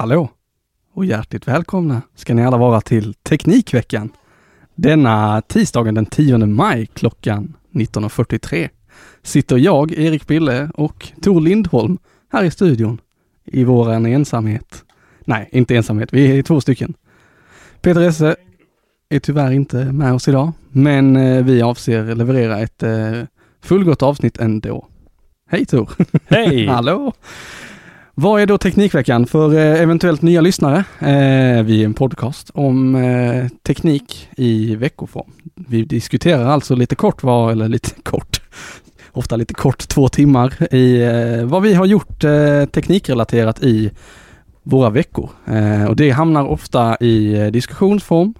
Hallå och hjärtligt välkomna ska ni alla vara till Teknikveckan. Denna tisdagen den 10 maj klockan 19.43 sitter jag, Erik Bille och Tor Lindholm här i studion i våran ensamhet. Nej, inte ensamhet, vi är två stycken. Peter Esse är tyvärr inte med oss idag, men eh, vi avser leverera ett eh, fullgott avsnitt ändå. Hej Tor! Hej! Hallå! Vad är då Teknikveckan för eh, eventuellt nya lyssnare? Eh, vi är en podcast om eh, teknik i veckoform. Vi diskuterar alltså lite kort vad, eller lite kort, ofta lite kort, två timmar i vad vi har gjort teknikrelaterat i våra veckor. Och det hamnar ofta i diskussionsform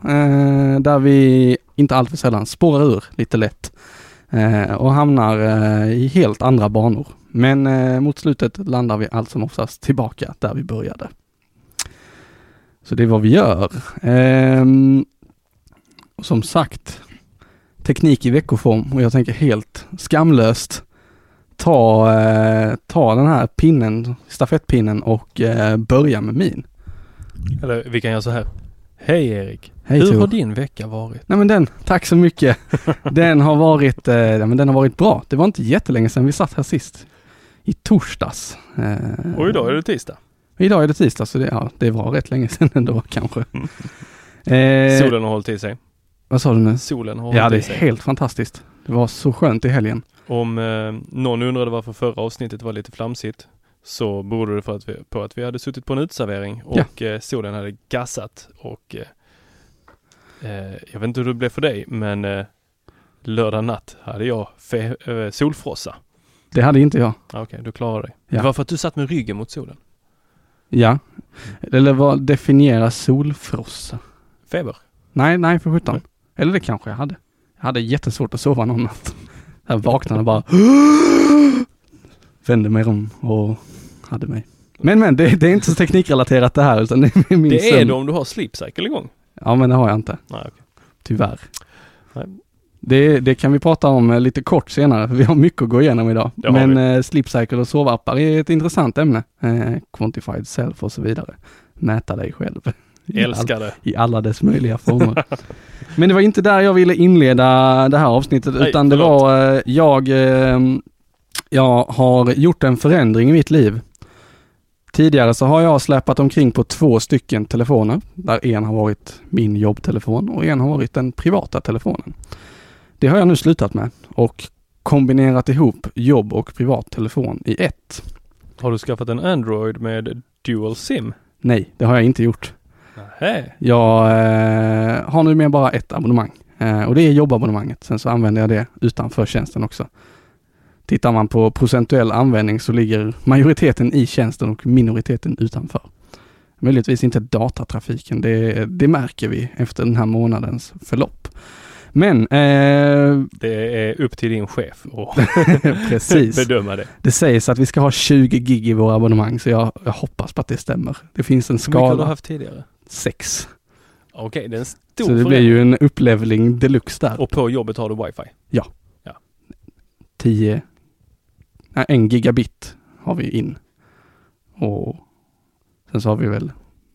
där vi inte alltför sällan spårar ur lite lätt eh, och hamnar eh, i helt andra banor. Men eh, mot slutet landar vi allt som oftast tillbaka där vi började. Så det är vad vi gör. Ehm, som sagt, teknik i veckoform och jag tänker helt skamlöst ta, eh, ta den här pinnen, stafettpinnen och eh, börja med min. Eller vi kan göra så här. Hej Erik! Hej Hur Tor. har din vecka varit? Nej men den, tack så mycket. Den har varit, eh, men den har varit bra. Det var inte jättelänge sedan vi satt här sist. I torsdags. Eh, Och idag är det tisdag. Idag är det tisdag så det, ja, det var rätt länge sedan ändå kanske. Eh, Solen har hållit i sig. Vad sa du nu? Solen har hållit Ja det i är sig. helt fantastiskt. Det var så skönt i helgen. Om eh, någon undrade varför förra avsnittet var lite flamsigt så berodde det för att vi, på att vi hade suttit på en utservering Ja. och eh, solen hade gassat och eh, eh, jag vet inte hur det blev för dig men lördag natt hade jag fe- solfrossa. Det hade inte jag. Ah, Okej, du klarar dig. Ja. Det var för att du satt med ryggen mot solen. Ja. Eller vad definierar solfrossa? Feber. Nej, nej för sjutton. Nej. Eller det kanske jag hade. Jag hade jättesvårt att sova någon natt. Jag vaknade och bara vände mig om och hade mig. Men men, det, det är inte så teknikrelaterat det här utan det är min Det är det om du har sleep cycle igång. Ja men det har jag inte. Nej, okej. Tyvärr. Nej. Det, det kan vi prata om eh, lite kort senare, för vi har mycket att gå igenom idag. Men eh, Sleep Cycle och sovappar är ett intressant ämne. Eh, quantified self och så vidare. Mäta dig själv. Älskar det. I alla dess möjliga former. Men det var inte där jag ville inleda det här avsnittet, Nej, utan det förlåt. var eh, jag, eh, jag har gjort en förändring i mitt liv. Tidigare så har jag släpat omkring på två stycken telefoner, där en har varit min jobbtelefon och en har varit den privata telefonen. Det har jag nu slutat med och kombinerat ihop jobb och privat telefon i ett. Har du skaffat en Android med Dual SIM? Nej, det har jag inte gjort. Nähä. Jag eh, har nu med bara ett abonnemang eh, och det är jobbabonnemanget. Sen så använder jag det utanför tjänsten också. Tittar man på procentuell användning så ligger majoriteten i tjänsten och minoriteten utanför. Möjligtvis inte datatrafiken, det, det märker vi efter den här månadens förlopp. Men eh, Det är upp till din chef att precis. bedöma det. Det sägs att vi ska ha 20 gig i våra abonnemang så jag, jag hoppas på att det stämmer. Det finns en Hur mycket har du skala, haft tidigare? 6. Okej, det är en stor Så det blir ju en upplevling deluxe där. Och på jobbet har du wifi? 10, nej, en gigabit har vi in. Och sen så har vi väl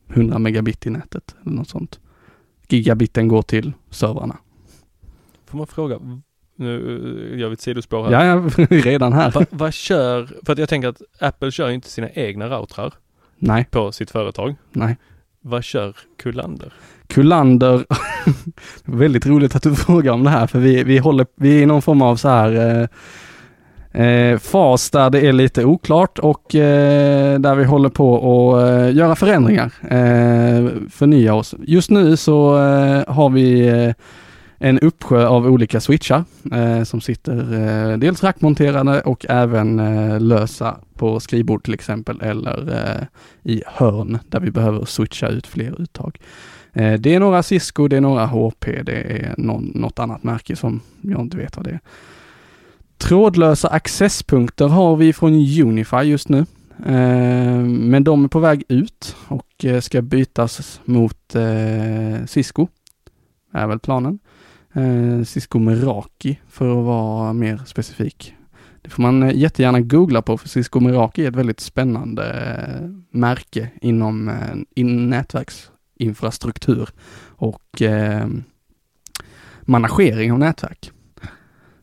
100 megabit i nätet eller något sånt. Gigabiten går till servrarna. Får man fråga, nu eh, gör vi ett sidospår här. Ja, ja, redan här. Va, vad kör, för att jag tänker att Apple kör inte sina egna routrar Nej, på sitt företag. nej. Vad kör Kullander? Kullander, väldigt roligt att du frågar om det här för vi, vi håller, vi är i någon form av så här eh, eh, fas där det är lite oklart och eh, där vi håller på att eh, göra förändringar, eh, förnya oss. Just nu så eh, har vi eh, en uppsjö av olika switchar eh, som sitter eh, dels rackmonterade och även eh, lösa på skrivbord till exempel eller eh, i hörn där vi behöver switcha ut fler uttag. Eh, det är några Cisco, det är några HP, det är någon, något annat märke som jag inte vet vad det är. Trådlösa accesspunkter har vi från Unify just nu. Eh, men de är på väg ut och eh, ska bytas mot eh, Cisco. Är väl planen. Eh, Cisco Meraki för att vara mer specifik. Det får man eh, jättegärna googla på för Cisco Meraki är ett väldigt spännande eh, märke inom eh, in nätverksinfrastruktur och eh, managering av nätverk.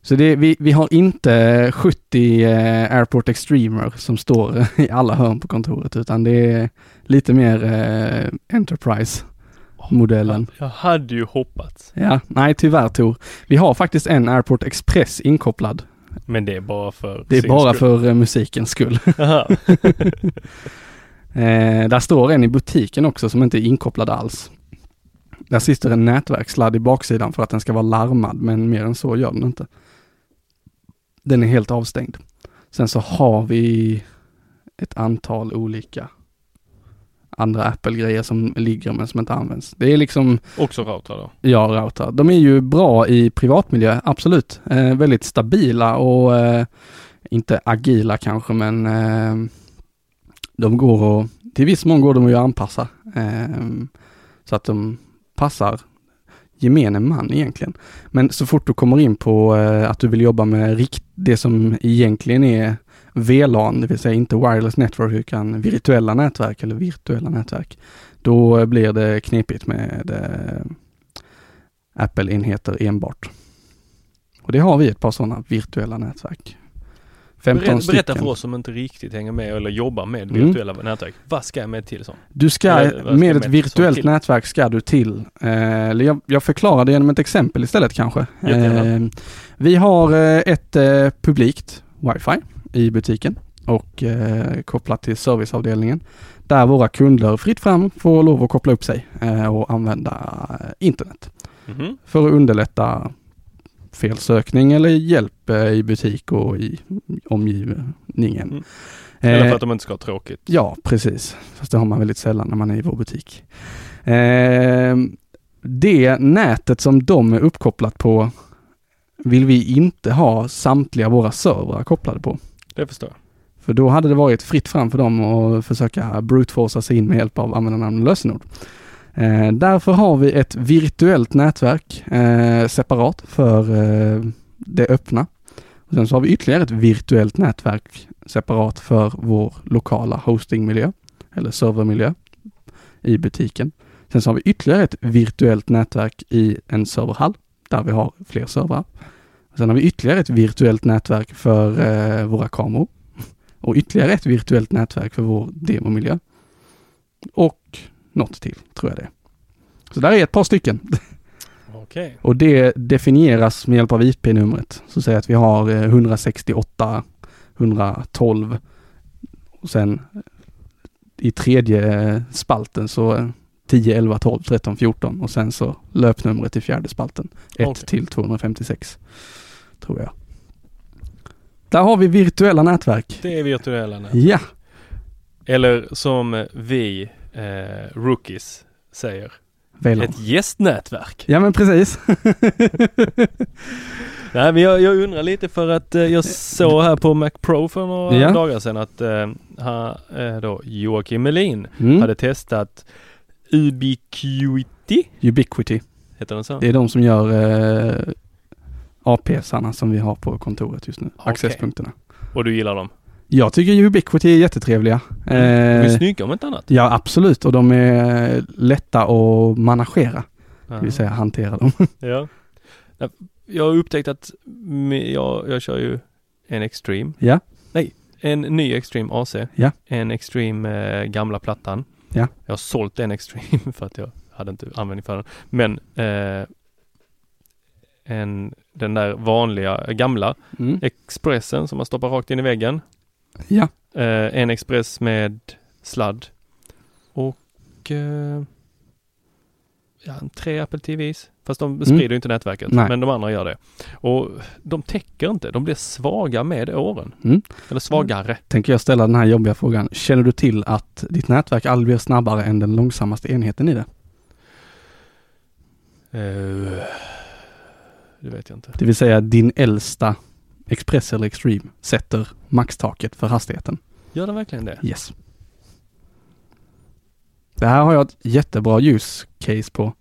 Så det, vi, vi har inte 70 eh, Airport Extremer som står i alla hörn på kontoret utan det är lite mer eh, Enterprise-modellen. Jag hade ju hoppats. Ja, nej tyvärr Tor. Vi har faktiskt en Airport Express inkopplad. Men det är bara för Det är bara skull. för eh, musikens skull. Eh, där står en i butiken också som inte är inkopplad alls. Där sitter en nätverksladd i baksidan för att den ska vara larmad, men mer än så gör den inte. Den är helt avstängd. Sen så har vi ett antal olika andra Apple-grejer som ligger men som inte används. Det är liksom Också routrar då. Ja, router. De är ju bra i privatmiljö, absolut. Eh, väldigt stabila och eh, inte agila kanske, men eh, de går att, till viss mån går de att anpassa. Eh, så att de passar gemene man egentligen. Men så fort du kommer in på eh, att du vill jobba med rikt, det som egentligen är VLAN, det vill säga inte wireless network utan virtuella nätverk eller virtuella nätverk. Då blir det knepigt med eh, Apple-enheter enbart. Och det har vi ett par sådana virtuella nätverk. 15 Berätta, stycken. berätta för oss som inte riktigt hänger med eller jobbar med Mm. virtuella nätverk. Vad ska jag med till sånt? Du ska, Eller med man ett virtuellt till? nätverk ska du till, eh, jag, jag förklarar det genom ett exempel istället kanske. Eh, vi har eh, ett eh, publikt wifi i butiken och eh, kopplat till serviceavdelningen där våra kunder fritt fram får lov att koppla upp sig eh, och använda internet Mhm. för att underlätta felsökning eller hjälp eh, i butik och i omgivningen. Mm. Eller Eh, för att de inte ska ha tråkigt. Ja, precis. Fast det har man väldigt sällan när man är i vår butik. Eh, det nätet som de är uppkopplat på vill vi inte ha samtliga våra servrar kopplade på. Det förstår jag. För då hade det varit fritt fram för dem att försöka brute-forca sig in med hjälp av användarnamn och lösenord. Eh, därför har vi ett virtuellt nätverk eh, separat för eh, det öppna. Och sen så har vi ytterligare ett virtuellt nätverk separat för vår lokala hostingmiljö eller servermiljö i butiken. Sen så har vi ytterligare ett virtuellt nätverk i en serverhall där vi har fler servrar. Sen har vi ytterligare ett virtuellt nätverk för eh, våra kameror och ytterligare ett virtuellt nätverk för vår demomiljö. Och något till, tror jag det är. Så där är ett par stycken. Okej. Och det definieras med hjälp av IP-numret. Så säg att vi har eh, 168, 112 och sen eh, i tredje eh, spalten så eh, 10, 11, 12, 13, 14 och sen så löpnumret i fjärde spalten. 1 Okej. till 256. Tror jag. Där har vi virtuella nätverk. Det är virtuella nät. Ja, Eller som vi eh, rookies säger, Velon. ett gästnätverk. Ja men precis. Nej men jag, jag undrar lite för att eh, jag såg här på Mac Pro för några Ja. dagar sedan att eh, eh, då Joakim Melin Mm. hade testat Ubiquity. Ubiquity. Heter den så? Det är de som gör eh, APSarna som vi har på kontoret just nu. Okej. Accesspunkterna. Och du gillar dem? Jag tycker Ubiquity är jättetrevliga. De är Eh, snygga om inte annat. ja absolut och de är lätta att managera. Det vill säga hantera dem. Ja. Jag har upptäckt att jag, jag kör ju en Extreme. Ja. Nej, en ny Extreme AC. Ja. En Extreme eh, gamla plattan. Ja. Jag har sålt en Extreme för att jag hade inte användning för den. Men eh, en, den där vanliga gamla Mm. Expressen som man stoppar rakt in i väggen. Ja. Eh, en Express med sladd. Och eh, ja, tre Apple TVs. Fast de sprider ju inte nätverket. Mm. Nej. Men de andra gör det. Och de täcker inte. De blir svaga med åren. Mm. Eller svagare. Tänker jag ställa den här jobbiga frågan. Känner du till att ditt nätverk aldrig blir snabbare än den långsammaste enheten i det? Eh, det vet jag inte. Det vill säga din äldsta Express eller Extreme sätter maxtaket för hastigheten. Gör den verkligen det? Yes. Det här har jag ett jättebra use case på.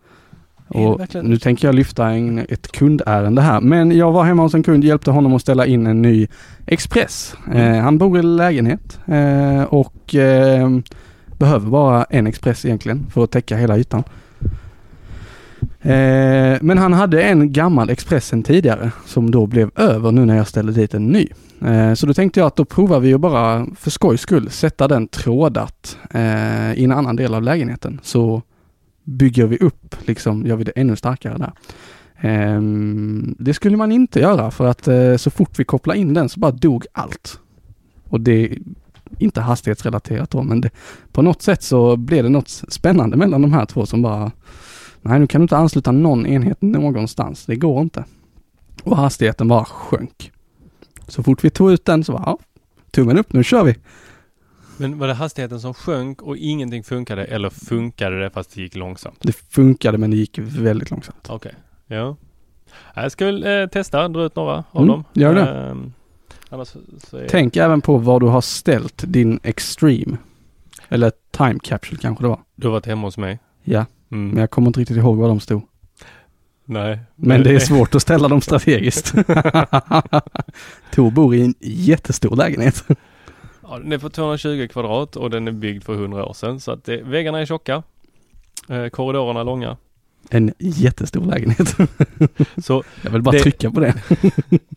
Och nu tänker jag lyfta en, ett kundärende här. Men jag var hemma hos en kund, hjälpte honom att ställa in en ny Express. Mm. Eh, han bor i lägenhet eh, och eh, behöver bara en Express egentligen för att täcka hela ytan. Eh, men han hade en gammal Expressen tidigare som då blev över nu när jag ställde dit en ny. Eh, så då tänkte jag att då provar vi att bara för skojs skull sätta den trådat eh, i en annan del av lägenheten. Så bygger vi upp, liksom gör vi det ännu starkare där. Ehm, det skulle man inte göra för att eh, så fort vi kopplade in den så bara dog allt. Och det är inte hastighetsrelaterat då, men det, på något sätt så blev det något spännande mellan de här två som bara Nej, nu kan du inte ansluta någon enhet någonstans. Det går inte. Och hastigheten bara sjönk. Så fort vi tog ut den så var ja, tummen upp, nu kör vi. Men var det hastigheten som sjönk och ingenting funkade eller funkade det fast det gick långsamt? Det funkade men det gick väldigt långsamt. Okej. Ja. Jag ska väl eh, testa, dra ut några av Mm, dem. gör det. Så är... Tänk även på var du har ställt din Extreme. Eller Time Capsule kanske det var. Du har varit hemma hos mig. Ja, Mm. men jag kommer inte riktigt ihåg var de stod. Nej. Men det är svårt att ställa dem strategiskt. Tor bor i en jättestor lägenhet. Ja, den är på 220 kvadrat och den är byggd för 100 år sedan. Så att det, väggarna är tjocka. Eh, korridorerna är långa. En jättestor lägenhet. Så Jag vill bara Det- trycka på det.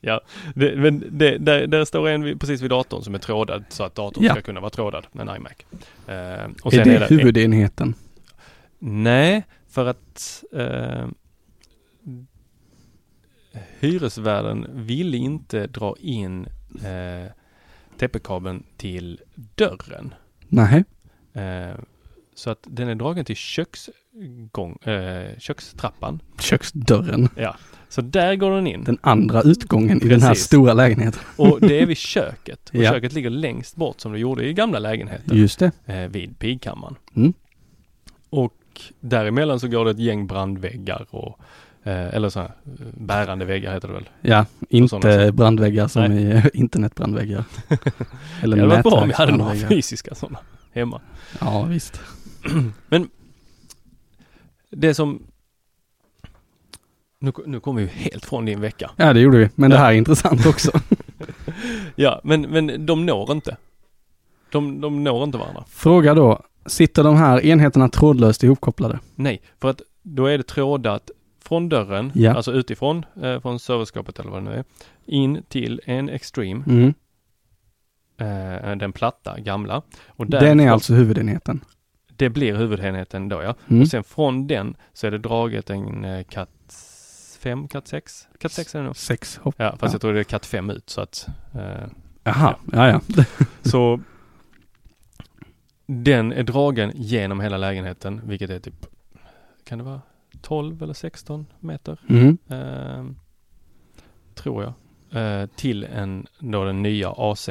det, men det, där, där står en precis vid datorn som är trådad så att datorn Ja. ska kunna vara trådad med en iMac. Eh, och är det huvudenheten? Nej, för att eh, hyresvärden ville inte dra in eh, TP-kabeln till dörren. Nej. Eh, så att den är dragen till köksgång, eh, kökstrappan. Köksdörren. Ja, så där går den in. Den andra utgången i den här Precis. stora lägenheten. Och det är vid köket. Och Ja. köket ligger längst bort som det gjorde i gamla lägenheten. Just det. Eh, vid pigkammaren. Mm. Och däremellan så går det ett gäng brandväggar och eh, eller så här, eh, bärande väggar heter det väl. Ja, inte brandväggar som i eh, internetbrandväggar. Eller det varit bra om vi hade några fysiska sådana hemma. Ja, visst. Det som nu, nu kommer vi helt från din vecka. Ja, det gjorde vi. Men det Ja. här är intressant också. Ja, men, men de når inte. De, de når inte varandra. Fråga då, sitter de här enheterna trådlöst ihopkopplade? Nej, för att då är det trådat från dörren, Ja. alltså utifrån, eh, från serverskåpet eller vad det nu är, in till en Extreme, Mm. eh, den platta, gamla. Och Den är därifrån- alltså huvudenheten. Det blir huvudenheten då ja. Mm. Och sen från den så är det draget en eh, Cat 5, Cat 6? Cat 6 är det nog. Sex hopp. Ja, fast Ja. jag tror det är Cat 5 ut så att eh, Jaha, ja ja. Så den är dragen genom hela lägenheten, vilket är typ, kan det vara 12 eller 16 meter? Mm. Eh, tror jag. Eh, till en, då den nya AC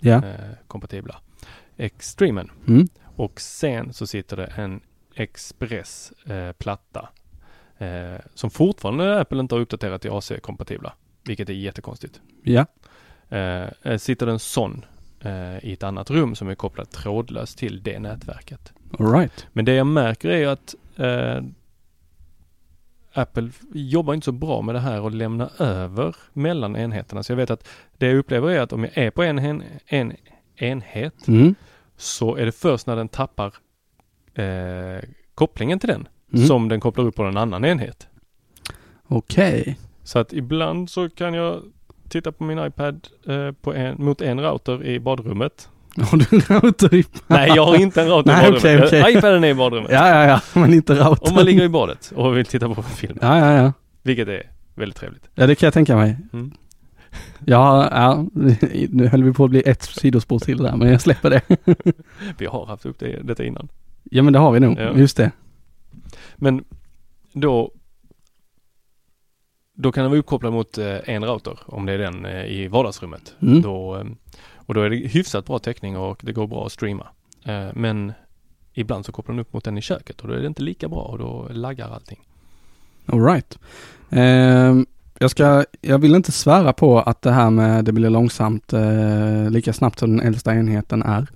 Ja. eh, kompatibla Extremen. Mm. Och sen så sitter det en Express eh, eh, som fortfarande Apple inte har uppdaterat till AC-kompatibla, vilket är jättekonstigt. Ja. Eh, eh, sitter det en sån eh, i ett annat rum som är kopplad trådlöst till det nätverket. All right. Men det jag märker är att eh, Apple jobbar inte så bra med det här att lämna över mellan enheterna. Så jag vet att det jag upplever är att om jag är på en, en, en enhet Mm. så är det först när den tappar eh, kopplingen till den Mm. som den kopplar upp på en annan enhet. Okej. Så att ibland så kan jag titta på min iPad eh, på en, mot en router i badrummet. Har du en router i... Nej, jag har inte en router Nej, i badrummet. okej. Eh, iPaden är i badrummet. Ja, ja, ja, men inte routern. Om man ligger i badet och vill titta på film. Ja, ja, ja. Vilket är väldigt trevligt. Ja, det kan jag tänka mig. Mm. Ja, ja, nu höll vi på att bli ett sidospår till där, men jag släpper det. Vi har haft upp det, detta innan. Ja, men det har vi nog. Ja. Just det. Men då då kan den vara uppkopplad mot eh, en router om det är den eh, i vardagsrummet. Mm. Då, eh, och då är det hyfsat bra täckning och det går bra att streama. Eh, men ibland så kopplar den upp mot den i köket och då är det inte lika bra och då laggar allting. All right. Ehm, jag ska, jag vill inte svära på att det här med det blir långsamt eh, lika snabbt som den äldsta enheten är.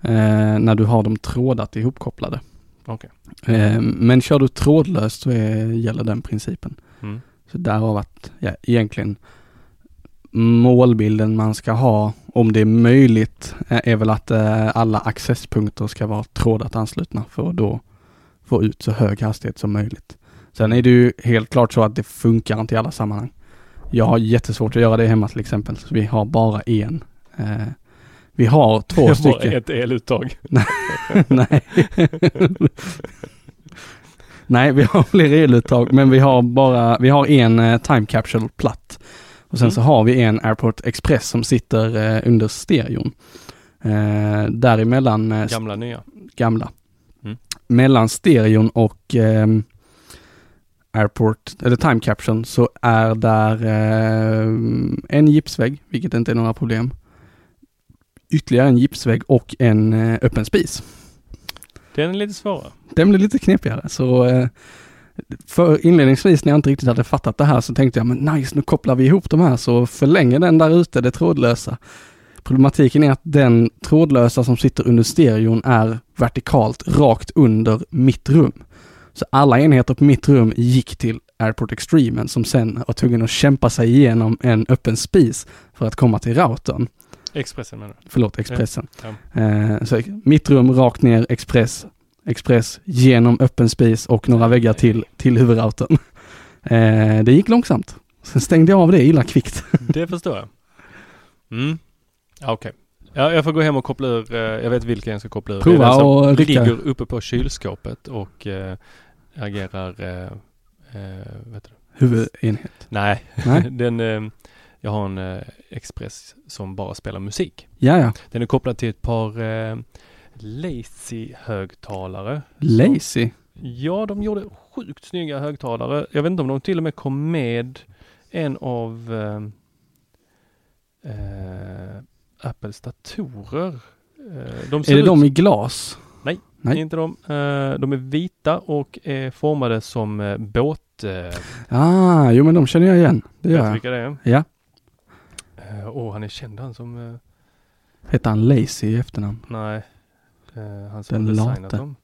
Eh, när du har dem trådat ihopkopplade. Okej. Ehm, men kör du trådlöst så är, gäller den principen. Mm. Därav att, ja, egentligen målbilden man ska ha, om det är möjligt, är är väl att eh, alla accesspunkter ska vara trådat anslutna för att då få ut så hög hastighet som möjligt. Sen är det ju helt klart så att det funkar inte i alla sammanhang. Jag har jättesvårt att göra det hemma till exempel, så vi har bara en. Eh, vi har två Bara stycken. ett eluttag. Nej. Nej, vi har fler eluttag, men vi har bara, vi har en eh, time capsule platt. Och sen Mm. så har vi en Airport Express som sitter eh, under stereon. Eh, däremellan eh, Gamla nya. gamla. Mm. Mellan stereon och ehm, Airport, eller Time Caption, så är där eh, en gipsvägg, vilket inte är några problem. Ytterligare en gipsvägg och en eh, öppen spis. Den är lite svårare. Den blir lite knepigare, så eh, för inledningsvis när jag inte riktigt hade fattat det här så tänkte jag, men nice, nu kopplar vi ihop de här så förlänger den där ute det trådlösa. Problematiken är att den trådlösa som sitter under stereon är vertikalt rakt under mitt rum. Så alla enheter på mitt rum gick till Airport Extremen som sen var tvungen att kämpa sig igenom en öppen spis för att komma till routern. Expressen menar du? Förlåt, Expressen. Ja. Eh, så mitt rum rakt ner, Express, Express genom öppen spis och några väggar till, till huvudroutern. Eh, det gick långsamt. Sen stängde jag av det illa kvickt. Det förstår jag. Mm. Ja, Okej. Ja, jag får gå hem och koppla ur. eh, Jag vet vilken jag ska koppla ur. Prova och rycka. ligger uppe på kylskåpet och eh, agerar... Eh, vet du? Huvudenhet. Nej, Nej. den... Eh, jag har en Express som bara spelar musik. Ja, ja. Den är kopplad till ett par eh, Lazy-högtalare. Lazy. Ja, de gjorde sjukt snygga högtalare. Jag vet inte om de till och med kom med en av eh, eh, Apples datorer. Eh, de Är det ut, de i glas? Nej. Nej. Inte de. Eh, de är vita och är formade som eh, båt... Ah, jo men de känner jag igen. Det gör jag. vilka det är? Ja. Eh, Åh, han är känd han som... Eh, Heter han Lazy i efternamn? nej. Eh, han som Den designat late. dem.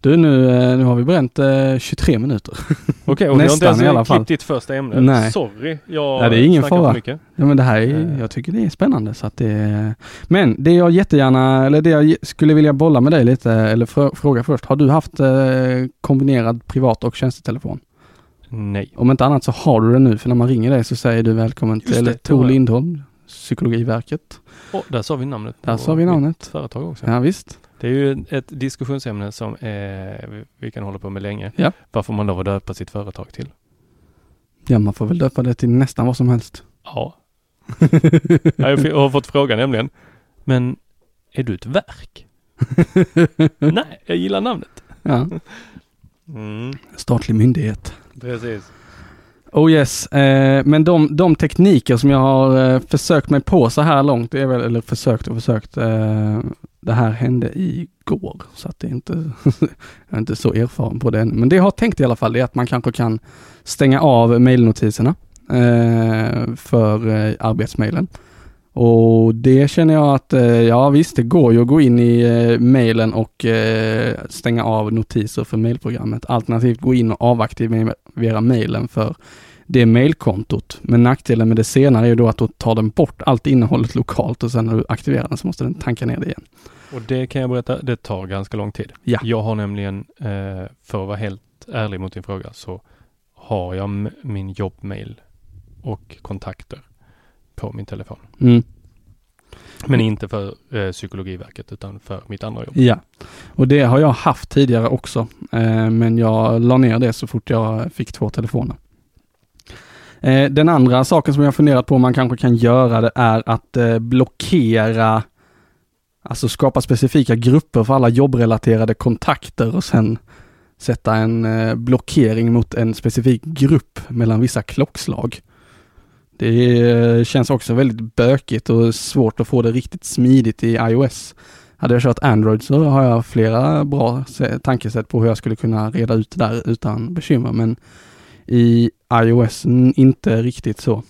Du nu, nu har vi bränt eh, 23 minuter. Okej, och vi har inte Nästan ens klippt ditt första ämne. Nej. Sorry, jag Ja, det är ingen fara. för mycket. Ja men det här är, jag tycker det är spännande så att det. Men det jag jättegärna, eller det jag skulle vilja bolla med dig lite, eller frå- fråga först. Har du haft eh, kombinerad privat och tjänstetelefon? Nej. Om inte annat så har du det nu, för när man ringer dig så säger du välkommen Just till det, Tor. Lindholm, Psykologiverket. Och där sa vi namnet. Där sa vi namnet. Företag också. Ja visst. Det är ju ett diskussionsämne som eh, vi- kan hålla på med länge. Ja. Varför man lov att döpa sitt företag till. Ja man får väl döpa det till nästan vad som helst. Ja. Ja, Jag har fått frågan nämligen. Men är du ett verk? Nej, jag gillar namnet. Ja, Mm, statlig myndighet. precis. Oh yes, eh, men de, de tekniker som jag har eh, försökt mig på så här långt, det är väl, eller försökt och försökt, eh, det här hände igår, så att det är inte, jag är inte så erfaren på det än. Men det jag har tänkt i alla fall är att man kanske kan stänga av mejlnotiserna eh, för eh, arbetsmailen. Och det känner jag att, eh, ja visst, det går ju att gå in i eh, mailen och eh, stänga av notiser för mailprogrammet. Alternativt gå in och avaktivera mailen för det mailkontot. Men nackdelen med det senare är ju då att då tar den bort allt innehållet lokalt och sen när du aktiverar den så måste den tanka ner det igen. Och det kan jag berätta, det tar ganska lång tid. Ja. Jag har nämligen, för att vara helt ärlig mot din fråga, så har jag min jobbmail och kontakter på min telefon. Mm. Men inte för eh, Psykologiverket utan för mitt andra jobb. Ja, och det har jag haft tidigare också. Eh, men jag la ner det så fort jag fick två telefoner. Eh, den andra saken som jag funderat på om man kanske kan göra det är att eh, blockera, alltså skapa specifika grupper för alla jobbrelaterade kontakter och sen sätta en eh, blockering mot en specifik grupp mellan vissa klockslag. Det känns också väldigt bökigt och svårt att få det riktigt smidigt i iOS. Hade jag kört Android så har jag flera bra tankesätt på hur jag skulle kunna reda ut det där utan bekymmer, men i iOS inte riktigt så.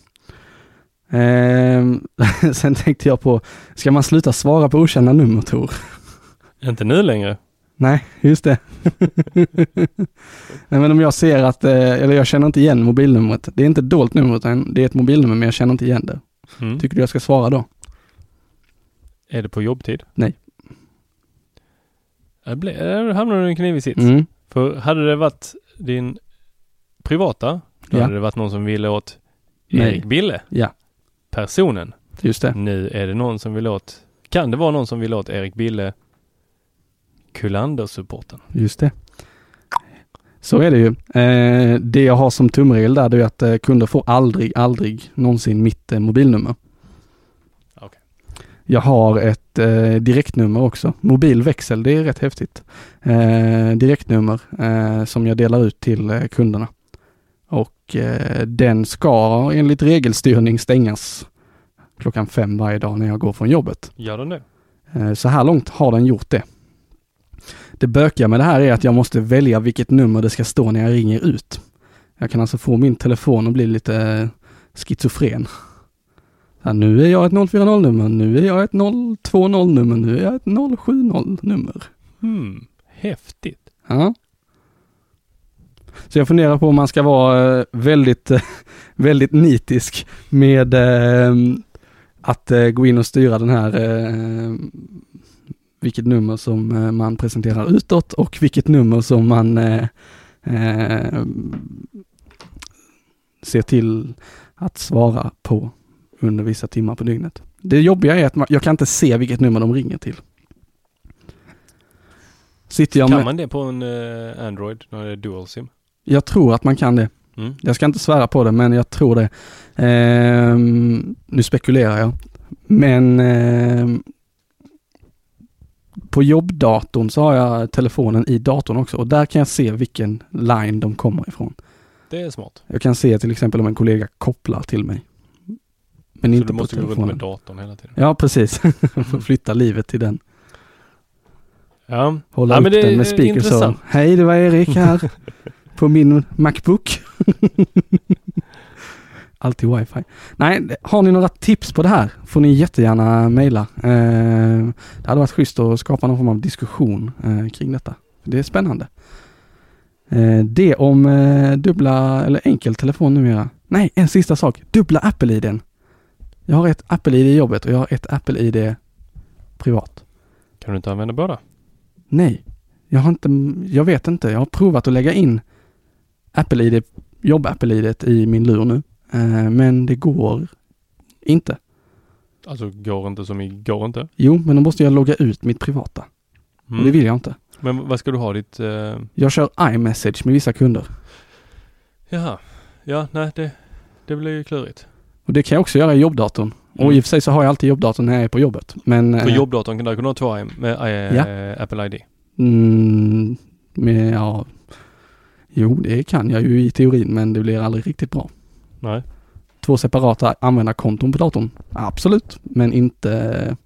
Ehm, sen tänkte jag på, ska man sluta svara på okända nummer Tor? Inte nu längre. Nej, just det. Nej men om jag ser att, eh, eller jag känner inte igen mobilnumret. Det är inte ett dolt nummer utan det är ett mobilnummer men jag känner inte igen det. Mm. Tycker du jag ska svara då? Är det på jobbtid? Nej. Det ble- Där hamnar du i en knivig sits. Mm. För hade det varit din privata, då Ja. hade det varit någon som ville åt Nej. Erik Bille, Ja, personen. just det. Nu är det någon som vill åt, kan det vara någon som vill åt Erik Bille, Kullander-supporten? Just det. Så är det ju. Eh, det jag har som tumregel där det är att eh, kunder får aldrig, aldrig någonsin mitt eh, mobilnummer. Okej. Jag har ett direktnummer också. Mobilväxel, det är rätt häftigt. Direktnummer som jag delar ut till kunderna. Och den ska enligt regelstyrning stängas klockan fem varje dag när jag går från jobbet. Gör den det? Så här långt har den gjort det. Det bökiga med det här är att jag måste välja vilket nummer det ska stå när jag ringer ut. Jag kan alltså få min telefon att bli lite eh, schizofren. Här, nu är jag ett 040-nummer, nu är jag ett 020-nummer, nu är jag ett 070-nummer. Hmm, häftigt. Ja. Så jag funderar på om man ska vara eh, väldigt, eh, väldigt nitisk med att gå in och styra den här, vilket nummer som eh, man presenterar utåt och vilket nummer som man eh, eh, ser till att svara på under vissa timmar på dygnet. Det jobbiga är att man, jag kan inte se vilket nummer de ringer till. Sitter jag Kan med, man det på en eh, Android när det är dual sim? jag tror att man kan det. Mm. Jag ska inte svära på det, men jag tror det. Ehm, nu spekulerar jag. Men ehm, på jobbdatorn så har jag telefonen i datorn också och där kan jag se vilken line de kommer ifrån. Det är smart. Jag kan se till exempel om en kollega kopplar till mig. Men Så inte du på måste gå runt telefonen. med datorn hela tiden. Ja, precis. Får flytta livet till den. Ja, Hålla Ja, upp den med speaker så. intressant. Hej, det var Erik här på min Macbook. Alltid wifi. Nej, har ni några tips på det här får ni jättegärna mejla. Eh, det hade varit schysst att skapa någon form av diskussion eh, kring detta. Det är spännande. Eh, det om eh, dubbla eller enkel telefon numera. Nej, en sista sak. Dubbla Apple-iden. Jag har ett Apple-id i jobbet och jag har ett Apple-id privat. kan du inte använda båda? Nej, jag har inte, jag vet inte. Jag har provat att lägga in Apple-id, jobb-Apple-idet i min lur nu. Eh, men det går inte. Alltså går inte som i går inte. Jo, men då måste jag logga ut mitt privata. Mm. Och det vill jag inte. Men vad ska du ha ditt... eh, Jag kör iMessage med vissa kunder. Jaha. Ja, nej det, det blir ju klurigt. Och det kan jag också göra i jobbdatorn. Och Mm. i och för sig så har jag alltid jobbdatorn när jag är på jobbet. Men... På eh, jobbdatorn kan där kunna ha två med Ja. Apple ID. Mm, men ja... Jo, det kan jag ju i teorin men det blir aldrig riktigt bra. Nej. Två separata användarkonton på datorn? Absolut, men inte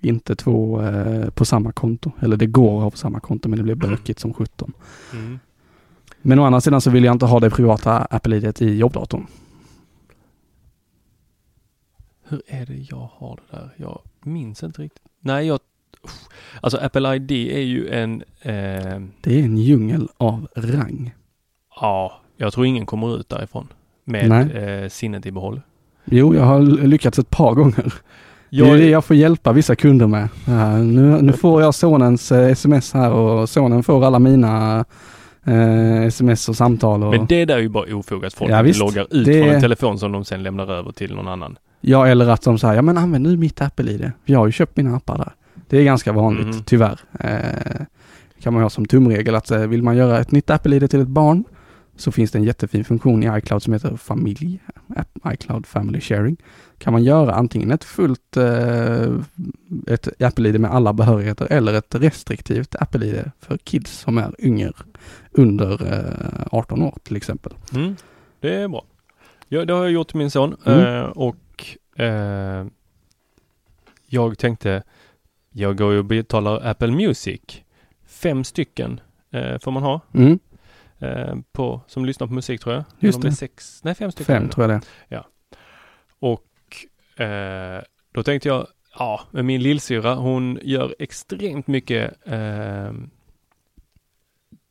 inte två eh, på samma konto. Eller det går att ha på samma konto men det blir bökigt som 17. Mm. Men å andra sidan så vill jag inte ha det privata Apple-idet i jobbdatorn. Hur är det jag har det där? Jag minns inte riktigt. Nej, jag... Alltså Apple ID är ju en... Eh, Det är en djungel av rang. ja, jag tror ingen kommer ut därifrån med eh, sinnet i behåll. Jo, jag har lyckats ett par gånger. Jag, det är det jag får hjälpa vissa kunder med. Ja, nu, nu får jag sonens eh, sms här och sonen får alla mina eh, sms och samtal. Och, Men det där är ju bara ofogat. Folk Ja, visst. loggar ut Det- från en telefon som de sen lämnar över till någon annan. Ja, eller att de säger, ja men använd nu mitt Apple-id. Jag har ju köpt mina appar där. Det är ganska vanligt, Mhm. tyvärr. Eh, kan man ha som tumregel att vill man göra ett nytt Apple-id till ett barn så finns det en jättefin funktion i iCloud som heter familj, iCloud Family Sharing. Kan man göra antingen ett fullt eh, ett Apple-id med alla behörigheter eller ett restriktivt Apple-id för kids som är yngre, under eh, 18 år till exempel. Mm. Det är bra. Ja, det har jag gjort till min son Mm. eh, och eh, jag tänkte, jag går och betalar Apple Music. Fem stycken eh, får man ha Mm, eh, på, som lyssnar på musik tror jag. Just det. är Sex, nej, fem stycken. fem tror jag det är. Och eh, då tänkte jag, ja, min lillsyra hon gör extremt mycket eh,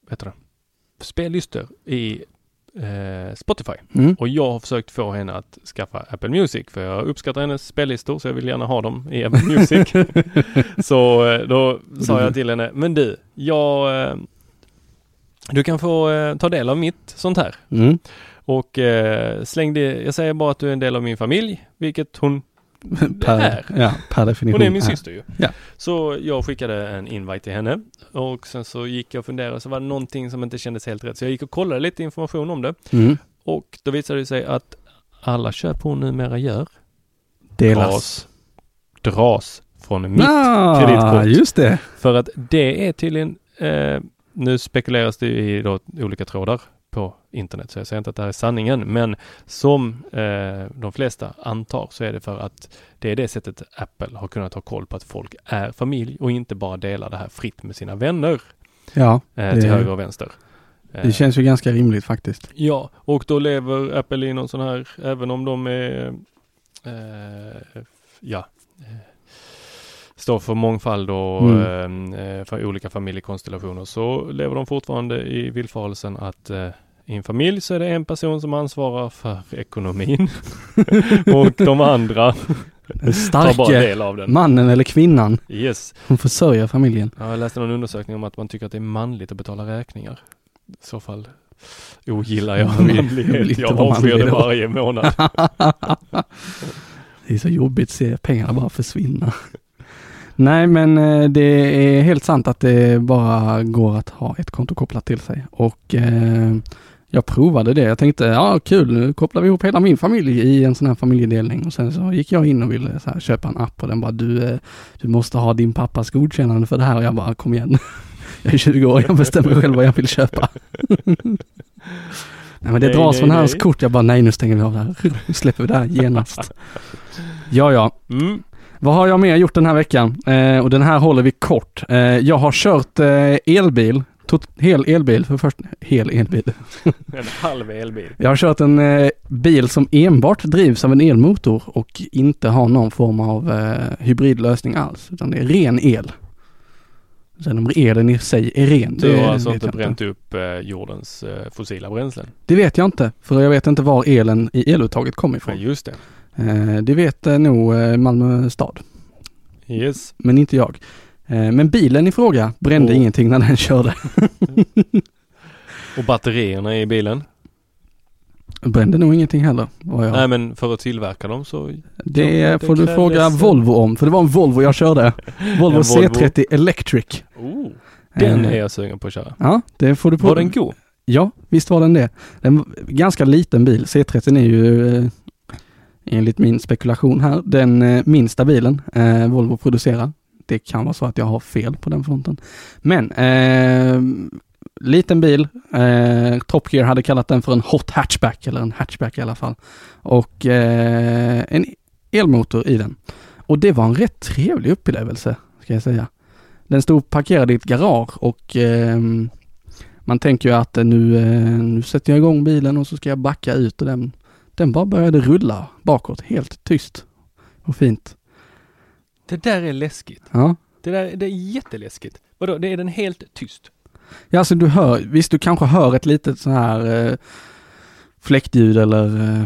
vad heter det? spellistor i eh, Spotify. Mm. Och jag har försökt få henne att skaffa Apple Music för jag uppskattar hennes spellistor så jag vill gärna ha dem i Apple Music. så eh, då sa jag till henne, men du, jag eh, du kan få eh, ta del av mitt sånt här. Mm. Och eh, släng det, jag säger bara att du är en del av min familj, vilket hon, per, är. ja, per definition. hon är min är. syster ju. Ja. Så jag skickade en invite till henne och sen så gick jag och funderade så var det någonting som inte kändes helt rätt. Så jag gick och kollade lite information om det Mm. och då visade det sig att alla köp hon numera gör Delas. dras, dras från mitt ah, kreditkort. just det. För att det är tydligen, eh, nu spekuleras det i då olika trådar på internet, så jag säger inte att det här är sanningen, men som eh, de flesta antar så är det för att det är det sättet Apple har kunnat ha koll på att folk är familj och inte bara delar det här fritt med sina vänner Ja, eh, till höger och vänster. Eh, det känns ju ganska rimligt faktiskt. Ja, och då lever Apple i någon sån här, även om de är, eh, ja, eh, står för mångfald och Mm. eh, för olika familjekonstellationer så lever de fortfarande i villfarelsen att eh, i en familj så är det en person som ansvarar för ekonomin och de andra Den starke del av den. mannen eller kvinnan Yes. som försörjer familjen. Ja, jag läste någon undersökning om att man tycker att det är manligt att betala räkningar. I så fall ogillar jag manlighet. Jag avskyr det varje månad. det är så jobbigt att se pengarna bara försvinna. Nej men eh, det är helt sant att det bara går att ha ett konto kopplat till sig och eh, jag provade det. Jag tänkte, ja kul, nu kopplar vi ihop hela min familj i en sån här familjedelning och sen så gick jag in och ville här, köpa en app och den bara, du, eh, du måste ha din pappas godkännande för det här och jag bara, kom igen. Jag är 20 år, jag bestämmer själv vad jag vill köpa. Nej men det Nej, dras nej, från hans kort, jag bara, nej nu stänger vi av det här. Nu släpper vi det här genast. Ja, ja. Mm. Vad har jag mer gjort den här veckan? Eh, och den här håller vi kort. Eh, jag har kört eh, elbil, tot, hel elbil för först, hel elbil. En halv elbil. Jag har kört en eh, bil som enbart drivs av en elmotor och inte har någon form av eh, hybridlösning alls, utan det är ren el. Sen om elen i sig är ren, Du det har alltså inte bränt upp eh, jordens fossila bränslen? Det vet jag inte, för jag vet inte var elen i eluttaget kommer ifrån. Nej, just det. Eh, det vet eh, nog eh, Malmö stad. Yes. men inte jag. Men bilen i fråga brände Och- ingenting när den körde. Och batterierna i bilen? Brände nog ingenting heller. Nej men för att tillverka dem så... det det får du fråga Volvo om, för det var en Volvo jag körde. Volvo En Volvo. C30 Electric. Oh, den är jag sugen på att köra. Ja, det får du Var den god? Ja, visst var den det. Den ganska liten bil. C30 är ju enligt min spekulation här, den eh, minsta bilen eh, Volvo producerar. Det kan vara så att jag har fel på den fronten. Men eh, liten bil. Eh, Top Gear hade kallat den för en hot hatchback, eller en hatchback i alla fall. Och eh, en elmotor i den. Och det var en rätt trevlig upplevelse, ska jag säga. Den stod parkerad i ett garage och eh, man tänker ju att eh, nu, eh, nu sätter jag igång bilen och så ska jag backa ut och den, den bara började rulla bakåt helt tyst och fint. Det där är läskigt. Ja. Det där det är jätteläskigt. Vadå, det är den helt tyst? Ja, alltså du hör, visst du kanske hör ett litet så här eh, fläktljud eller eh,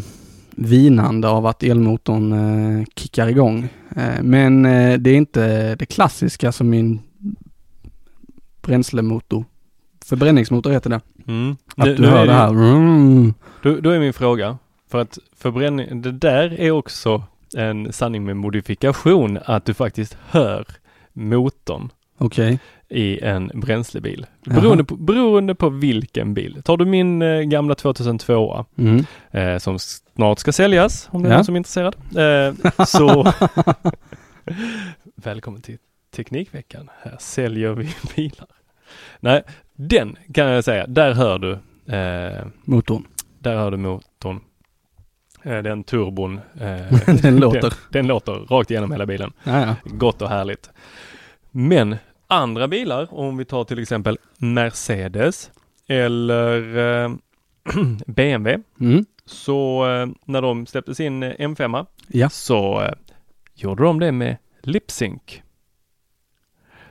vinande av att elmotorn eh, kickar igång. Eh, men eh, det är inte det klassiska som min bränslemotor, förbränningsmotor heter det. Mm. Att du nu hör det här. Mm. Då, då är min fråga, för att förbränning, det där är också en sanning med modifikation, att du faktiskt hör motorn Okej. i en bränslebil. Beroende på, beroende på vilken bil. Tar du min eh, gamla 2002 Mm. eh, som snart ska säljas, om det är Ja. någon som är intresserad. Eh, så Välkommen till Teknikveckan. Här säljer vi bilar. Nej, den kan jag säga, där hör du eh, Motorn. där hör du motorn. Eh, Den turbon. eh, Den låter. Den, den låter rakt igenom hela bilen. Ja, ja. Gott och härligt. Men andra bilar, om vi tar till exempel Mercedes eller eh, BMW, Mm. så eh, när de släppte sin eh, M5 Ja. så eh, gjorde de det med lip-sync.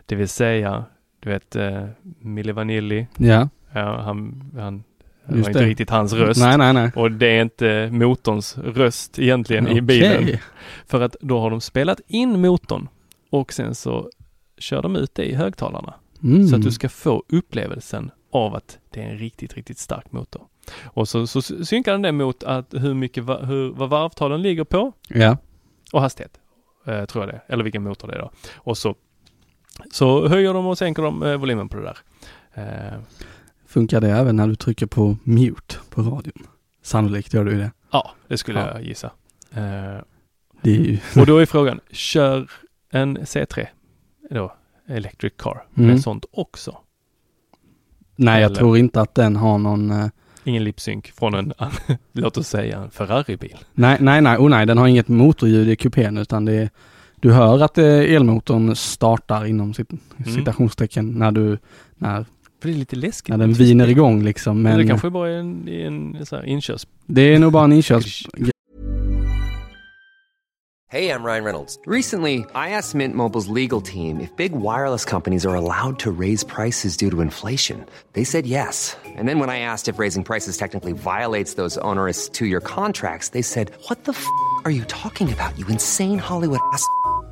Det vill säga, du vet eh, Mille Vanilli, Ja. ja, han, han det var inte det. riktigt hans röst. Nej, nej, nej. Och det är inte motorns röst egentligen i bilen. För att då har de spelat in motorn och sen så kör de ut det i högtalarna. Mm. Så att du ska få upplevelsen av att det är en riktigt, riktigt stark motor. Och så, så synkar den det mot att hur mycket, hur, vad varvtalen ligger på Ja. och hastighet. Eh, tror jag det, eller vilken motor det är då. Och så, så höjer de och sänker de eh, volymen på det där. Eh, Funkar det även när du trycker på mute på radion? Sannolikt gör du ju det. ja, det skulle Ja. jag gissa. Eh. Och då är frågan, kör en C3 då, Electric Car, Mm. med sånt också? Nej, jag Eller- tror inte att den har någon... eh, Ingen lipsync från en, låt oss säga en Ferrari-bil. Nej, nej, nej, oh, nej, den har inget motorljud i kupén utan det är... Du hör att eh, elmotorn startar inom cit- Mm. citationstecken när du... När, För det är lite läskigt. när den viner igång liksom. Men det kanske bara är en, en så här inkörs... det är nog bara en inkörs... Hey, I'm Ryan Reynolds. Recently, I asked Mint Mobile's legal team if big wireless companies are allowed to raise prices due to inflation. They said yes. And then when I asked if raising prices technically violates those onerous two year contracts, they said, What the f are you talking about, you insane Hollywood ass?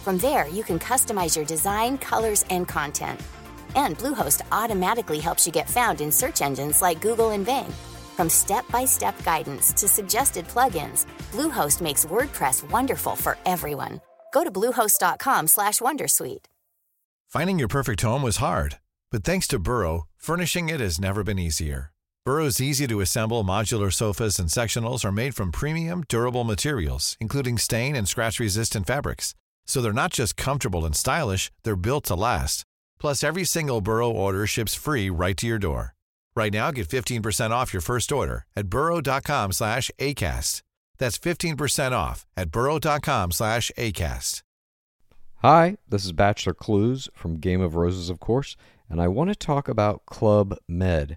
From there, you can customize your design, colors, and content. And Bluehost automatically helps you get found in search engines like Google and Bing. From step-by-step guidance to suggested plugins, Bluehost makes WordPress wonderful for everyone. Go to bluehost.com/wondersuite. Finding your perfect home was hard, but thanks to Burrow, furnishing it has never been easier. Burrow's easy to assemble modular sofas and sectionals are made from premium, durable materials, including stain and scratch resistant fabrics. So they're not just comfortable and stylish, they're built to last. Plus, every single Burrow order ships free right to your door. Right now, get 15% off your first order at burrow.com slash ACAST. That's 15% off at burrow.com slash ACAST. Hi, this is Bachelor Clues from Game of Roses, of course, and I want to talk about Club Med.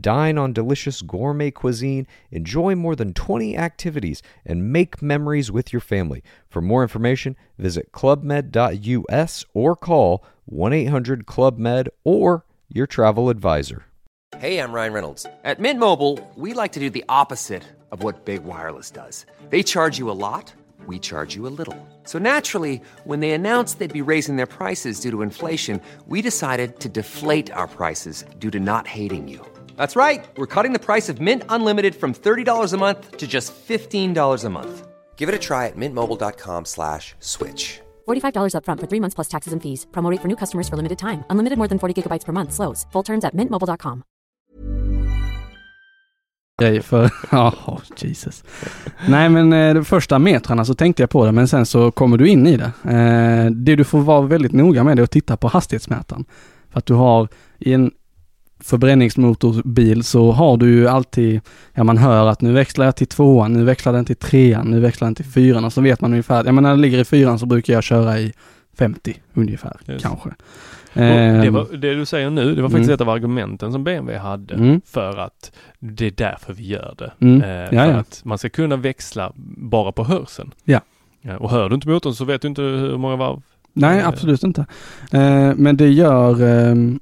Dine on delicious gourmet cuisine, enjoy more than 20 activities, and make memories with your family. For more information, visit clubmed.us or call 1 800 Club Med or your travel advisor. Hey, I'm Ryan Reynolds. At Mint Mobile, we like to do the opposite of what Big Wireless does. They charge you a lot, we charge you a little. So naturally, when they announced they'd be raising their prices due to inflation, we decided to deflate our prices due to not hating you. That's right. We're cutting the price of Mint Unlimited from $30 a month to just $15 a month. Give it a try at mintmobile.com slash switch. $45 upfront for three months plus taxes and fees. Promo rate for new customers for limited time. Unlimited more than 40 gigabytes per month. Slows. Full terms at mintmobile.com. grejer för, oh, Jesus. Nej men eh, de första metrarna så tänkte jag på det men sen så kommer du in i det. Eh, det du får vara väldigt noga med är att titta på hastighetsmätaren. För att du har i en förbränningsmotorbil så har du ju alltid, ja man hör att nu växlar jag till tvåan, nu växlar den till trean, nu växlar den till fyran och så vet man ungefär, ja men när den ligger i fyran så brukar jag köra i 50 ungefär, Just. kanske. Det, Ehm, var, det du säger nu, det var faktiskt Mm. ett av argumenten som BMW hade Mm. för att det är därför vi gör det. Mm. Eh, för att man ska kunna växla bara på hörseln. Ja. Ja, och hör du inte motorn så vet du inte hur många varv. Nej, Eh, absolut inte. Eh, men det gör, ehm,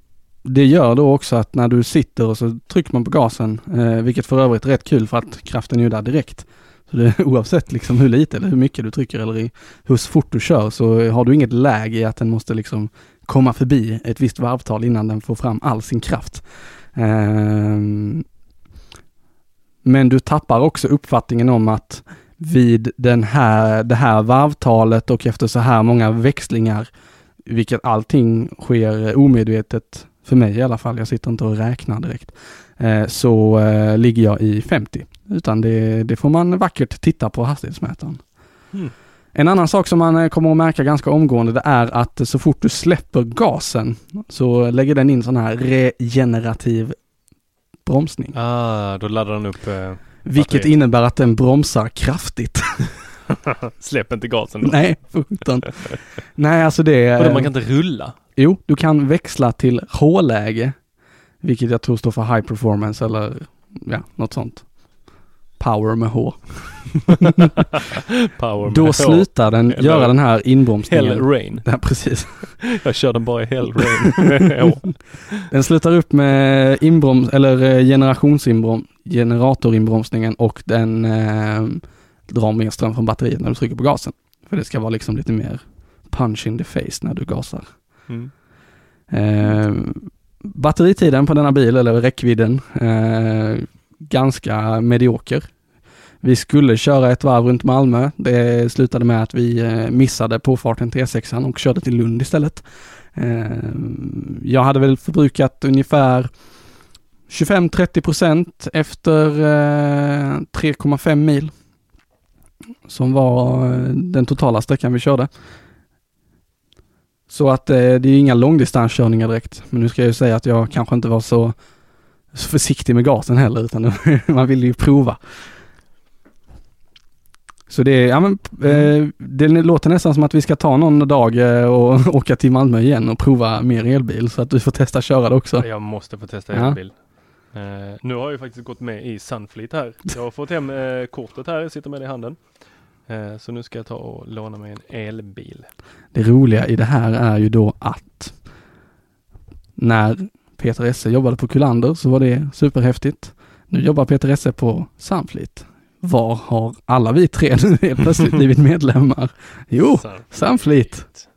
det gör då också att när du sitter och så trycker man på gasen, eh, vilket för övrigt är rätt kul för att kraften är ju där direkt. Så det, oavsett liksom hur lite eller hur mycket du trycker eller i, hur fort du kör så har du inget läge i att den måste liksom komma förbi ett visst varvtal innan den får fram all sin kraft. Eh, men du tappar också uppfattningen om att vid den här, det här varvtalet och efter så här många växlingar, vilket allting sker omedvetet för mig i alla fall, jag sitter inte och räknar direkt, eh, så eh, ligger jag i 50. Utan det, det får man vackert titta på hastighetsmätaren. Mm. En annan sak som man eh, kommer att märka ganska omgående det är att så fort du släpper gasen så lägger den in sån här regenerativ bromsning. Ah, då laddar den upp. Eh, Vilket innebär att den bromsar kraftigt. släpp inte gasen då. Nej, sjutton. Nej, alltså det... Vadå, man kan inte rulla? Jo, du kan växla till H-läge, vilket jag tror står för high performance eller ja, något sånt. Power med H. Power Då med H. slutar den Eller- göra den här inbromsningen. Hell rain. Ja, precis. Jag kör den bara i hell rain. med H. Den slutar upp med inbroms, eller eh, generationsinbrom, generatorinbromsningen och den eh, drar mer ström från batteriet när du trycker på gasen. För det ska vara liksom lite mer punch in the face när du gasar. Mm. Eh, batteritiden på denna bil, eller räckvidden, eh, ganska medioker. Vi skulle köra ett varv runt Malmö. Det slutade med att vi eh, missade påfarten till E6 och körde till Lund istället. Eh, jag hade väl förbrukat ungefär 25-30 procent efter eh, 3,5 mil. Som var den totala sträckan vi körde. Så att eh, det är inga långdistanskörningar direkt. Men nu ska jag ju säga att jag kanske inte var så, försiktig med gasen heller utan man vill ju prova. Så det är, ja men, eh, det låter nästan som att vi ska ta någon dag eh, och åka till Malmö igen och prova mer elbil så att du får testa köra det också. Jag måste få testa Ja. elbil. Eh, nu har jag ju faktiskt gått med i Sunfleet här. Jag har fått hem eh, kortet här, jag sitter med det i handen. Eh, så nu ska jag ta och låna mig en elbil. Det roliga i det här är ju då att när Peter Esse jobbade på Kullander så var det superhäftigt. Nu jobbar Peter Esse på Sunfleet. Var har alla vi tre nu helt plötsligt blivit medlemmar? Jo. Sunfleet.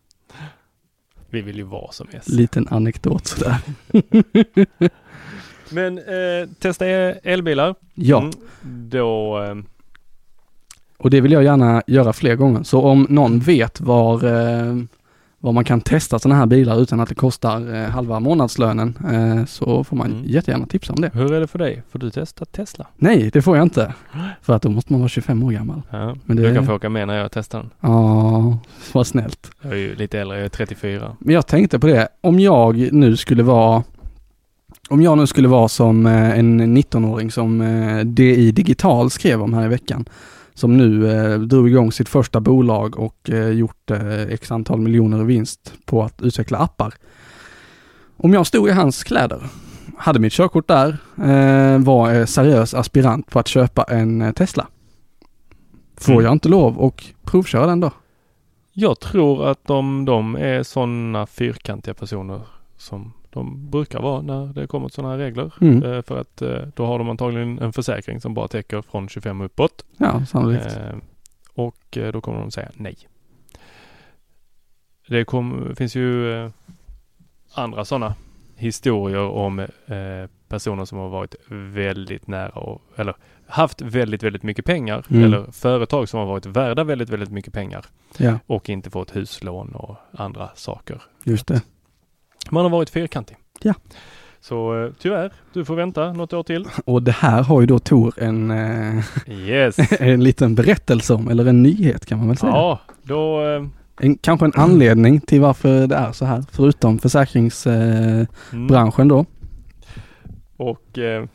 Vi vill ju vara som S. Liten anekdot sådär. Men eh, testa e- elbilar. Ja, Mm, då eh, och det vill jag gärna göra fler gånger. Så om någon vet var, eh, var man kan testa sådana här bilar utan att det kostar eh, halva månadslönen eh, så får man Mm. jättegärna tipsa om det. hur är det för dig? Får du testa Tesla? Nej, det får jag inte. För att då måste man vara 25 år gammal. Ja, Men det- Du kan få åka med när jag testar den. Ja, vad snällt. Jag är ju lite äldre, jag är 34. Men jag tänkte på det, om jag nu skulle vara om jag nu skulle vara som en 19-åring som DI Digital skrev om här i veckan, som nu eh, drog igång sitt första bolag och eh, gjort eh, x antal miljoner i vinst på att utveckla appar. Om jag stod i hans kläder, hade mitt körkort där, eh, var eh, seriös aspirant på att köpa en eh, Tesla. Får Mm. jag inte lov och provköra den då? Jag tror att om de är sådana fyrkantiga personer som de brukar vara när det kommer sådana här regler. Mm. Eh, för att eh, då har de antagligen en försäkring som bara täcker från 25 uppåt. Ja, sannolikt. Eh, och då kommer de säga nej. Det kom, finns ju andra sådana historier om personer som har varit väldigt nära och, eller haft väldigt, väldigt mycket pengar. Mm. Eller företag som har varit värda väldigt, väldigt mycket pengar Ja, och inte fått huslån och andra saker. just det. Man har varit fyrkantig. Ja. Så eh, tyvärr, du får vänta något år till. Och det här har ju då Tor en, eh, Yes. en liten berättelse om, eller en nyhet kan man väl säga. ja, då eh, En, kanske en anledning till varför det är så här, förutom försäkringsbranschen eh, mm. då. Och eh,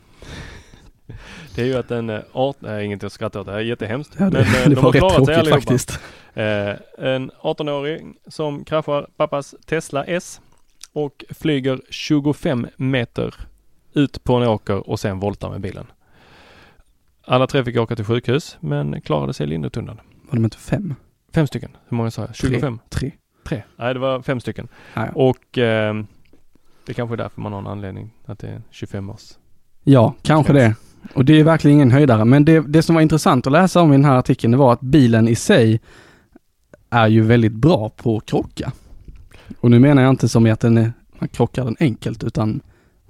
det är ju att en art, nej inget att skratta åt, det här är jättehemskt. Ja, det, men det de var har rätt klarat sig allihopa. faktiskt. Eh, en 18-åring som kraschar pappas Tesla S och flyger 25 meter ut på en åker och sen voltar med bilen. Alla tre fick åka till sjukhus men klarade sig lindrigt undan. Var de inte fem? Fem stycken. Hur många sa jag? 25? Tre. Tre. Nej, det var fem stycken. Ja, ja. Och eh, det kanske är därför man har en anledning att det är 25 års. ja, kanske det. Och det är verkligen ingen höjdare. Men det, det som var intressant att läsa om i den här artikeln, det var att bilen i sig är ju väldigt bra på att krocka. Och nu menar jag inte som i att den är, man krockar den enkelt, utan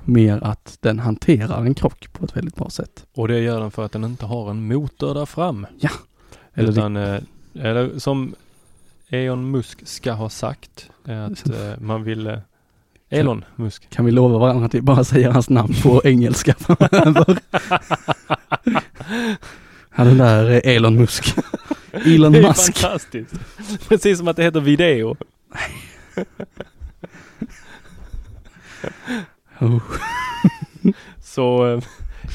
mer att den hanterar en krock på ett väldigt bra sätt. Och det gör den för att den inte har en motor där fram. Eller det- Utan, eh, eller som Elon Musk ska ha sagt, att eh, man vill eh, Elon Musk. Kan vi lova varandra att vi bara säger hans namn på engelska framöver? Han den där eh, Elon Musk. Elon Det är Musk. fantastiskt. Precis som att det heter video. Oh. Så, eh,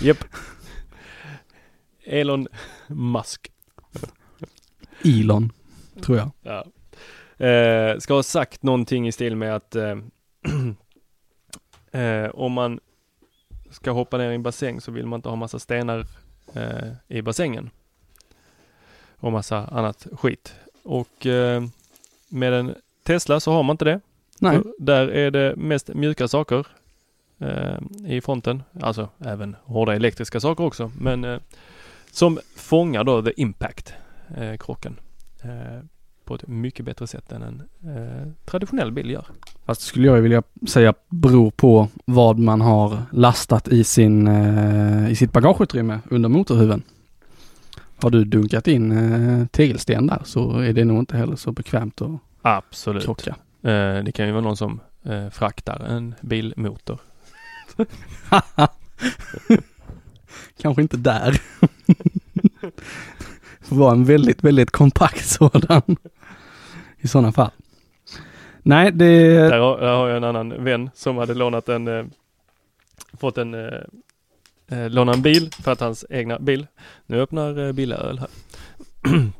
japp. Elon Musk. Elon, tror jag. Ja. Eh, ska ha sagt någonting i stil med att eh, eh, om man ska hoppa ner i en bassäng så vill man inte ha massa stenar eh, i bassängen. Och massa annat skit. Och eh, med en Tesla så har man inte det. Nej, Där är det mest mjuka saker eh, i fronten. Alltså även hårda elektriska saker också. Men eh, som fångar då the impact, eh, krocken. Eh, på ett mycket bättre sätt än en eh, traditionell bil gör. fast skulle jag vilja säga beror på vad man har lastat i sin, eh, i sitt bagageutrymme under motorhuven. Har du dunkat in eh, tegelsten där så är det nog inte heller så bekvämt att Absolut. Eh, det kan ju vara någon som eh, fraktar en bilmotor. Kanske inte där. Får vara en väldigt, väldigt kompakt sådan. I sådana fall. Nej, det... Där har, där har jag en annan vän som hade lånat en, eh, fått en, eh, eh, låna en bil för att hans egna bil, nu öppnar eh, Billaöl här.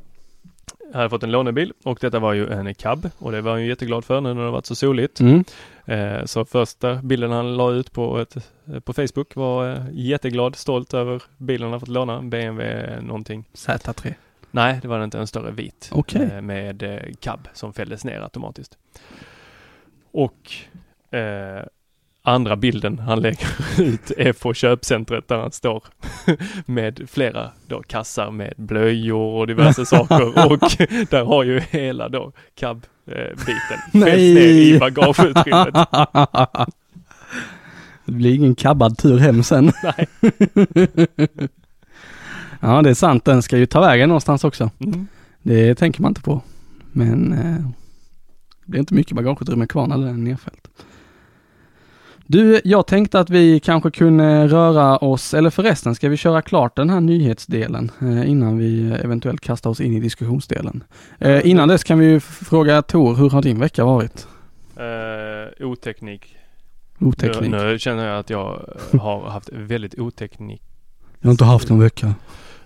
Hade fått en lånebil och detta var ju en cab och det var han ju jätteglad för nu när det varit så soligt. Mm. Eh, så första bilden han la ut på, ett, eh, på Facebook var eh, jätteglad, stolt över bilen han fått låna, BMW någonting. Z3. Nej, det var inte, en större vit. Eh, med cab som fälldes ner automatiskt. Och andra bilden han lägger ut är på köpcentret där han står med flera då kassar med blöjor och diverse saker och där har ju hela då cab-biten fällts ner i bagageutrymmet. det blir ingen kabbad tur hem sen. Nej. ja, det är sant. Den ska ju ta vägen någonstans också. Mm. Det tänker man inte på. Men eh, det blir inte mycket bagageutrymme kvar när den är nedfällt. Du, jag tänkte att vi kanske kunde röra oss, eller förresten ska vi köra klart den här nyhetsdelen eh, innan vi eventuellt kastar oss in i diskussionsdelen. Eh, innan dess kan vi fråga Tor, hur har din vecka varit? Eh, oteknik. Oteknik. Nu, nu känner jag att jag eh, har haft väldigt oteknik Jag har inte haft en vecka.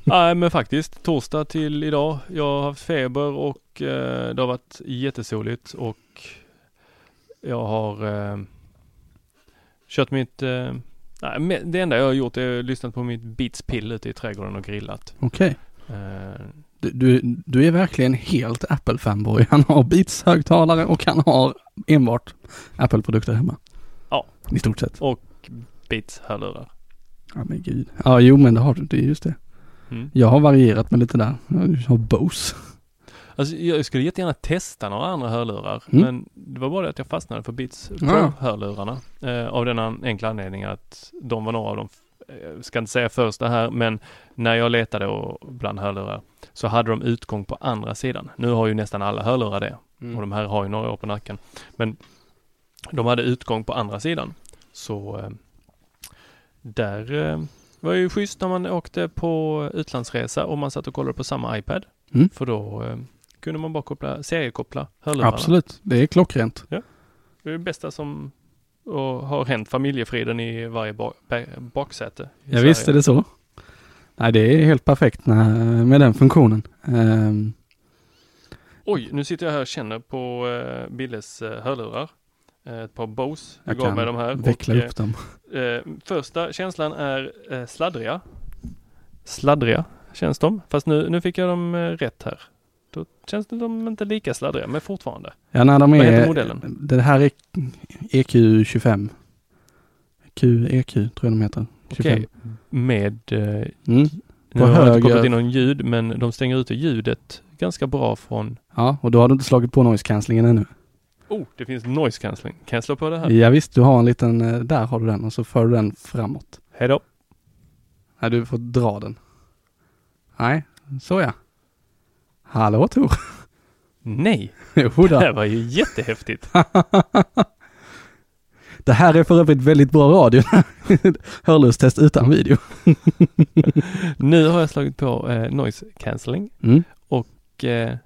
Nej men faktiskt torsdag till idag. Jag har haft feber och eh, det har varit jättesoligt och jag har eh, kört mitt eh, Nej, det enda jag har gjort är att lyssnat på mitt Beats Pill ute i trädgården och grillat. Okej. Eh, Du, du, du är verkligen helt Apple-fanboy. Han har Beats-högtalare och han har enbart Apple-produkter hemma. Ja. I stort sett. och Beats hörlurar. Ja men gud. Ja jo men det har du, det är just det. Mm. Jag har varierat med lite där. Jag har Bose. Alltså, jag skulle jättegärna testa några andra hörlurar. Mm. Men det var bara det att jag fastnade för Beats Ja. Pro-hörlurarna. Eh, av den enkla anledningen att de var några av de, eh, ska inte säga första här, men när jag letade och bland hörlurar så hade de utgång på andra sidan. Nu har ju nästan alla hörlurar det. Och de här har ju några år på nacken. Men de hade utgång på andra sidan. Så eh, där eh, var ju schysst när man åkte på utlandsresa och man satt och kollade på samma iPad. Mm. För då eh, kunde man bara koppla, seriekoppla hörlurarna. Absolut, det är klockrent. Det är det bästa som och har hänt familjefriden i varje ba- ba- baksäte. i Ja, Sverige. visst är det så. Nej det är helt perfekt när, med den funktionen. Ehm, Oj, nu sitter jag här och känner på eh, Billes eh, hörlurar. Eh, ett par Bose. Jag, jag gav mig de här. veckla och, upp dem. Första känslan är sladdriga. Sladdriga känns de. Fast nu, nu fick jag dem rätt här. Då känns de de inte lika sladdriga, men fortfarande. Ja när de Vad är, heter modellen? det här är EQ25. QEQ tror jag de heter. 25. Okej. Med, eh, Mm. nu På har jag inte höger- kopplat in någon ljud, men de stänger ute ljudet ganska bra från... Ja, och då har du inte slagit på noise cancellingen ännu. Oh, det finns noise cancelling. Kan jag slå på det här? Ja visst, du har en liten, eh, där har du den och så för du den framåt. Hej då. Nej, du får dra den. Nej, så ja. Hallå Tor. Nej, Jo det här var ju jättehäftigt. Det här är för övrigt väldigt bra radio. Hörlurstest utan video. nu har jag slagit på eh, noise cancelling Mm. och eh,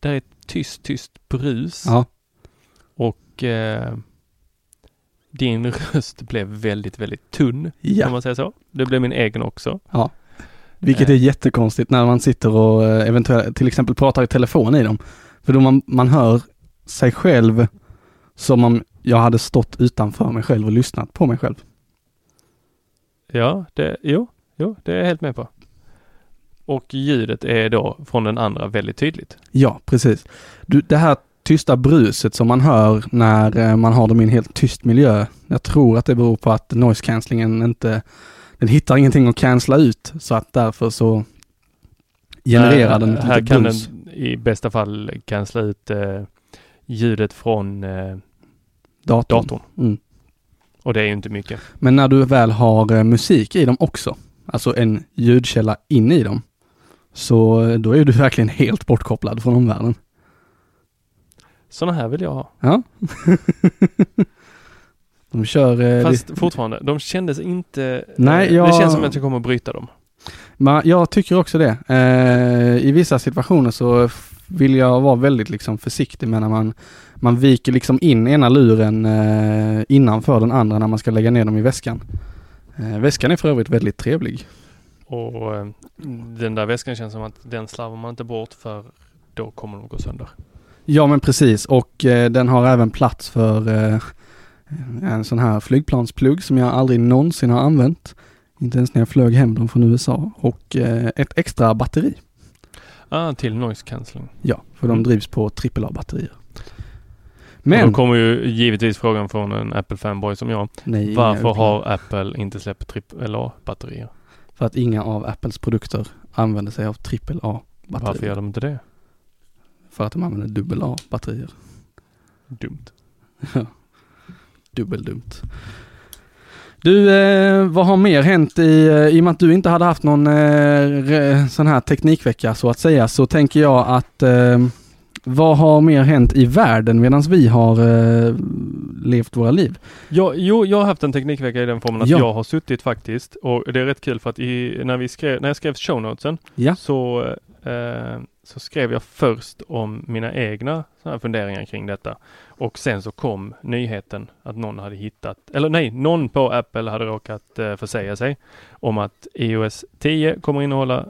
det är ett tyst, tyst brus. Ja, Och eh, din röst blev väldigt, väldigt tunn. Kan ja. man säga så? Det blev min egen också. Vilket är jättekonstigt när man sitter och eh, eventuellt till exempel pratar i telefon i dem. För då man, man hör sig själv som om jag hade stått utanför mig själv och lyssnat på mig själv. Ja, det, jo, jo, det är jag helt med på. Och ljudet är då från den andra väldigt tydligt. Ja, precis. Du, det här tysta bruset som man hör när eh, man har dem i en helt tyst miljö. Jag tror att det beror på att noise cancellingen inte, den hittar ingenting att cancella ut så att därför så genererar den ett Här kan brus. den i bästa fall cancella ut eh, ljudet från eh, Datorn. datorn. Mm. Och det är ju inte mycket. Men när du väl har eh, musik i dem också, alltså en ljudkälla in i dem, så eh, då är du verkligen helt bortkopplad från omvärlden. Sådana här vill jag ha. Ja. de kör... eh, Fast li- fortfarande, de kändes inte... Nej, eh, jag- Det känns som att jag kommer att bryta dem. Men jag tycker också det. Eh, I vissa situationer så vill jag vara väldigt liksom försiktig med när man, man viker liksom in ena luren eh, innanför den andra när man ska lägga ner dem i väskan. Eh, väskan är för övrigt väldigt trevlig. Och eh, den där väskan känns som att den slarvar man inte bort för då kommer de gå sönder. Ja men precis och eh, den har även plats för eh, en sån här flygplansplugg som jag aldrig någonsin har använt. Inte ens när jag flög hem dem från USA och eh, ett extra batteri. Ah, till noise cancelling. Ja, för de Mm. drivs på AAA-batterier. Men... Då kommer ju givetvis frågan från en Apple-fanboy som jag. nej, Varför har Apple inte släppt AAA-batterier? För att inga av Apples produkter använder sig av AAA-batterier. Varför gör de inte det? För att de använder dubbel A-batterier. Dumt. Dubbeldumt. Du, eh, vad har mer hänt i, eh, i och med att du inte hade haft någon eh, sån här teknikvecka så att säga, så tänker jag att eh, vad har mer hänt i världen medan vi har eh, levt våra liv? Ja, jo, jag har haft en teknikvecka i den formen att Ja. jag har suttit faktiskt och det är rätt kul för att i, när, vi skrev, när jag skrev shownotesen Ja. så, eh, så skrev jag först om mina egna så funderingar kring detta. Och sen så kom nyheten att någon hade hittat, eller nej, någon på Apple hade råkat eh, försäga sig om att iOS 10 kommer innehålla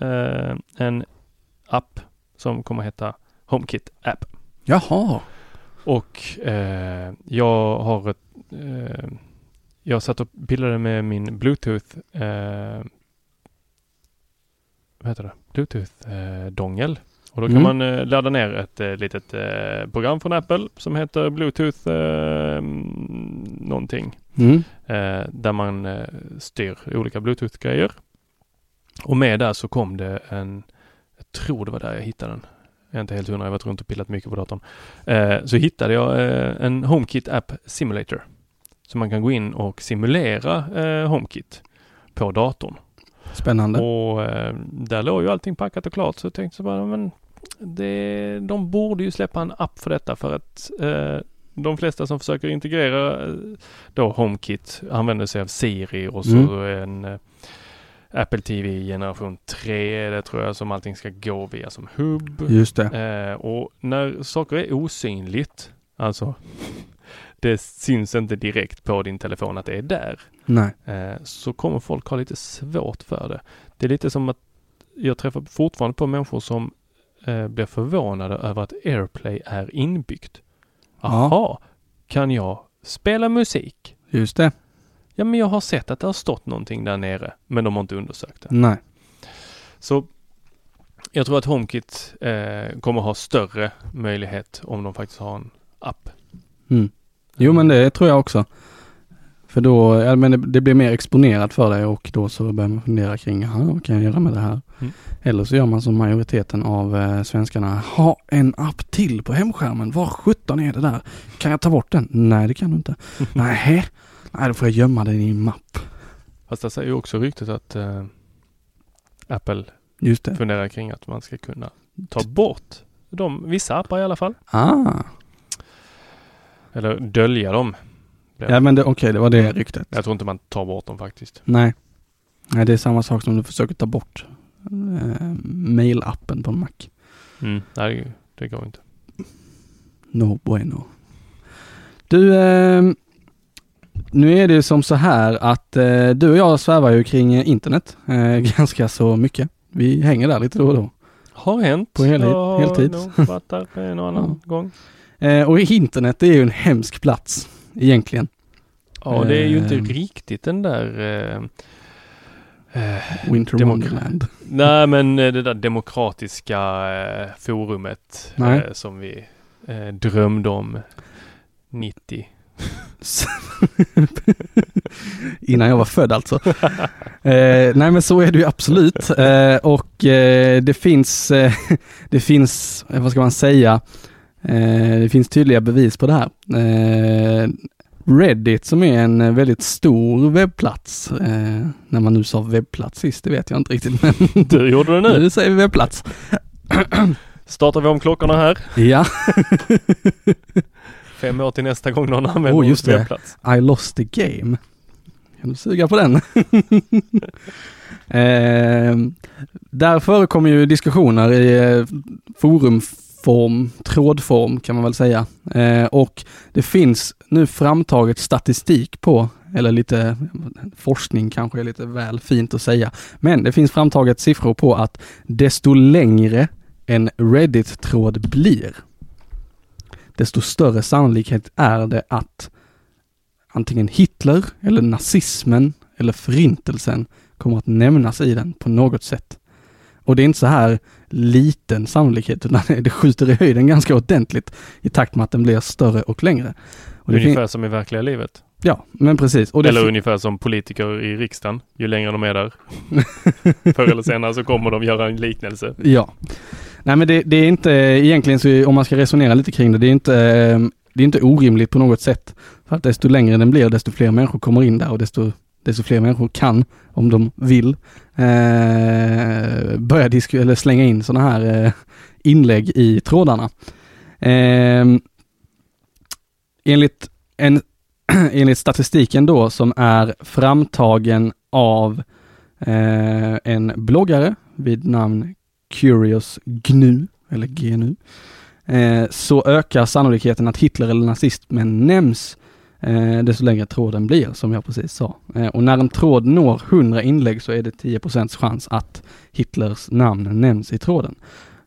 eh, en app som kommer heta HomeKit App. Jaha. Och eh, jag har ett, eh, jag satt och pillade med min Bluetooth eh, vad heter det? Bluetooth-dongel. och då kan Mm. man eh, ladda ner ett eh, litet eh, program från Apple som heter Bluetooth eh, någonting. Mm. Eh, där man eh, styr olika Bluetooth-grejer. Och med där så kom det en, jag tror det var där jag hittade den. Jag är inte helt hundra, jag har varit runt och pillat mycket på datorn. Eh, så hittade jag eh, en HomeKit App Simulator. Så man kan gå in och simulera eh, HomeKit på datorn. Spännande. Och eh, där låg ju allting packat och klart så jag tänkte så bara, men det, de borde ju släppa en app för detta för att eh, de flesta som försöker integrera eh, då HomeKit använder sig av Siri och så en eh, Apple TV generation 3 är det tror jag som allting ska gå via som hubb. Just det. Eh, och när saker är osynligt, alltså det syns inte direkt på din telefon att det är där Nej. eh, så kommer folk ha lite svårt för det. Det är lite som att jag träffar fortfarande på människor som eh, blir förvånade över att AirPlay är inbyggt. Ja. Jaha, kan jag spela musik? Just det. Ja, men jag har sett att det har stått någonting där nere, men de har inte undersökt det. Nej. Så jag tror att HomeKit eh, kommer ha större möjlighet om de faktiskt har en app. Mm. Jo men det tror jag också. För då, ja, men det, det blir mer exponerat för dig och då så börjar man fundera kring, "Jaha, vad kan jag göra med det här? Mm. Eller så gör man som majoriteten av eh, svenskarna, ha en app till på hemskärmen, var sjutton är det där? Kan jag ta bort den? Nej det kan du inte. Nej, nej då får jag gömma den i en mapp. Fast det säger ju också ryktet att eh, Apple Just det. funderar kring att man ska kunna ta bort de, vissa appar i alla fall. Ah, Eller dölja dem. ja men det, okej det var det ryktet. Jag tror inte man tar bort dem faktiskt. Nej. Nej det är samma sak som du försöker ta bort eh, mailappen på en Mac. Mm. Nej, det, går inte. No bueno. Du, eh, nu är det ju som så här att eh, du och jag svävar ju kring internet eh, ganska så mycket. Vi hänger där lite då och då. Har hänt. På hel- Jag har heltid. nog varit där en och annan gång. Eh, och internet är ju en hemsk plats egentligen. Ja, det är ju inte Ehm. riktigt den där eh, eh, Winter Wonderland. Nej, men eh, det där demokratiska eh, forumet eh, som vi eh, drömde om 90. Innan jag var född alltså. eh, nej men så är det ju absolut. Eh, och eh, det finns, eh, det finns, eh, vad ska man säga, eh, det finns tydliga bevis på det här. Eh, Reddit som är en eh, väldigt stor webbplats, eh, när man nu sa webbplats sist, det vet jag inte riktigt men Du gjorde det nu. nu säger vi webbplats. Startar vi om klockorna här. Ja, Fem år till nästa gång någon använder Oh, just vår det. webbplats. I lost the game. Kan du suga på den? eh, där förekommer ju diskussioner i eh, form, trådform kan man väl säga. Eh, och det finns nu framtaget statistik på, eller lite forskning kanske är lite väl fint att säga, men det finns framtaget siffror på att desto längre en Reddit-tråd blir, desto större sannolikhet är det att antingen Hitler eller nazismen eller förintelsen kommer att nämnas i den på något sätt. Och det är inte så här liten sannolikhet utan det skjuter i höjden ganska ordentligt i takt med att den blir större och längre. Och Ungefär som i verkliga livet. ja, men precis. Eller ungefär som politiker i riksdagen. Ju längre de är där. Förr eller senare så kommer de göra en liknelse. Ja. Nej men det, det är inte egentligen så om man ska resonera lite kring det, det är inte, eh, det är inte orimligt på något sätt. För att desto längre den blir, desto fler människor kommer in där och desto, desto fler människor kan, om de vill, eh, börja disk- eller slänga in sådana här eh, inlägg i trådarna. Eh, enligt, en, enligt statistiken då som är framtagen av eh, en bloggare vid namn Curious GNU, eller GNU, eh, så ökar sannolikheten att Hitler eller nazismen nämns eh, desto längre tråden blir, som jag precis sa. Eh, och när en tråd når 100 inlägg så är det 10% chans att Hitlers namn nämns i tråden.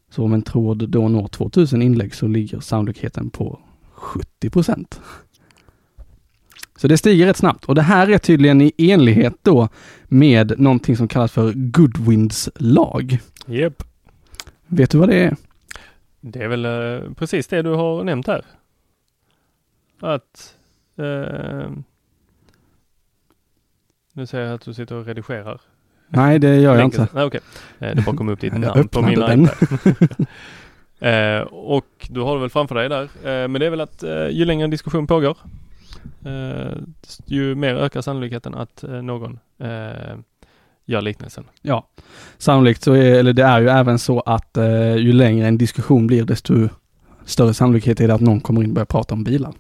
Så om en tråd då når 2000 inlägg så ligger sannolikheten på 70% Så det stiger rätt snabbt och det här är tydligen i enlighet då med någonting som kallas för Goodwins lag. Japp. Vet du vad det är? Det är väl eh, precis det du har nämnt här. Att eh, nu ser jag att du sitter och redigerar. Nej, det gör jag Länken- inte. Nej, okej. Eh, det bara kom upp ditt namn på min iPad. eh, och du har det väl framför dig där. Eh, men det är väl att eh, ju längre en diskussion pågår, eh, ju mer ökar sannolikheten att någon gör liknelsen. Ja, sannolikt så är, eller det är ju även så att ju längre en diskussion blir desto större sannolikhet är det att någon kommer in och börjar prata om bilar.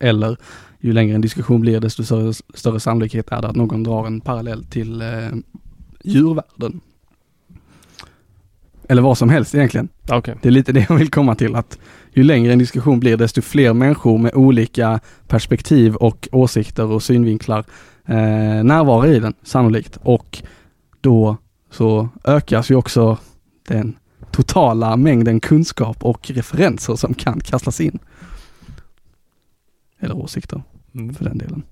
Eller ju längre en diskussion blir desto större, större sannolikhet är det att någon drar en parallell till eh, djurvärlden. Eller vad som helst egentligen. Okej. Det är lite det jag vill komma till att ju längre en diskussion blir desto fler människor med olika perspektiv och åsikter och synvinklar eh, närvarar i den sannolikt och då så ökas ju också den totala mängden kunskap och referenser som kan kastas in. Eller åsikter Mm. för den delen.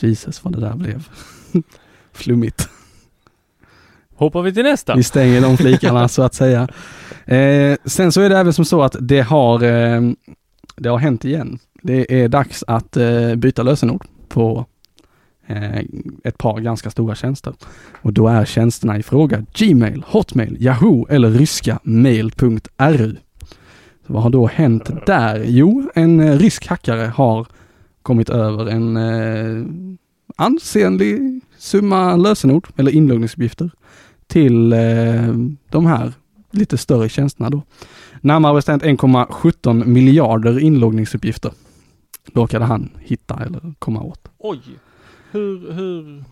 Jesus vad det där blev flummigt. Hoppar vi till nästa. Vi stänger de flikarna så att säga. Eh, sen så är det även som så att det har, eh, det har hänt igen. Det är dags att eh, byta lösenord på eh, ett par ganska stora tjänster. Och då är tjänsterna i fråga Gmail, Hotmail, Yahoo eller ryska mail.ru. Så vad har då hänt där? Jo, en eh, rysk hackare har kommit över en eh, ansenlig summa lösenord eller inloggningsuppgifter till eh, de här lite större tjänsterna då. Närmare bestämt 1,17 miljarder inloggningsuppgifter råkade han hitta eller komma åt. Oj! Hur, hur?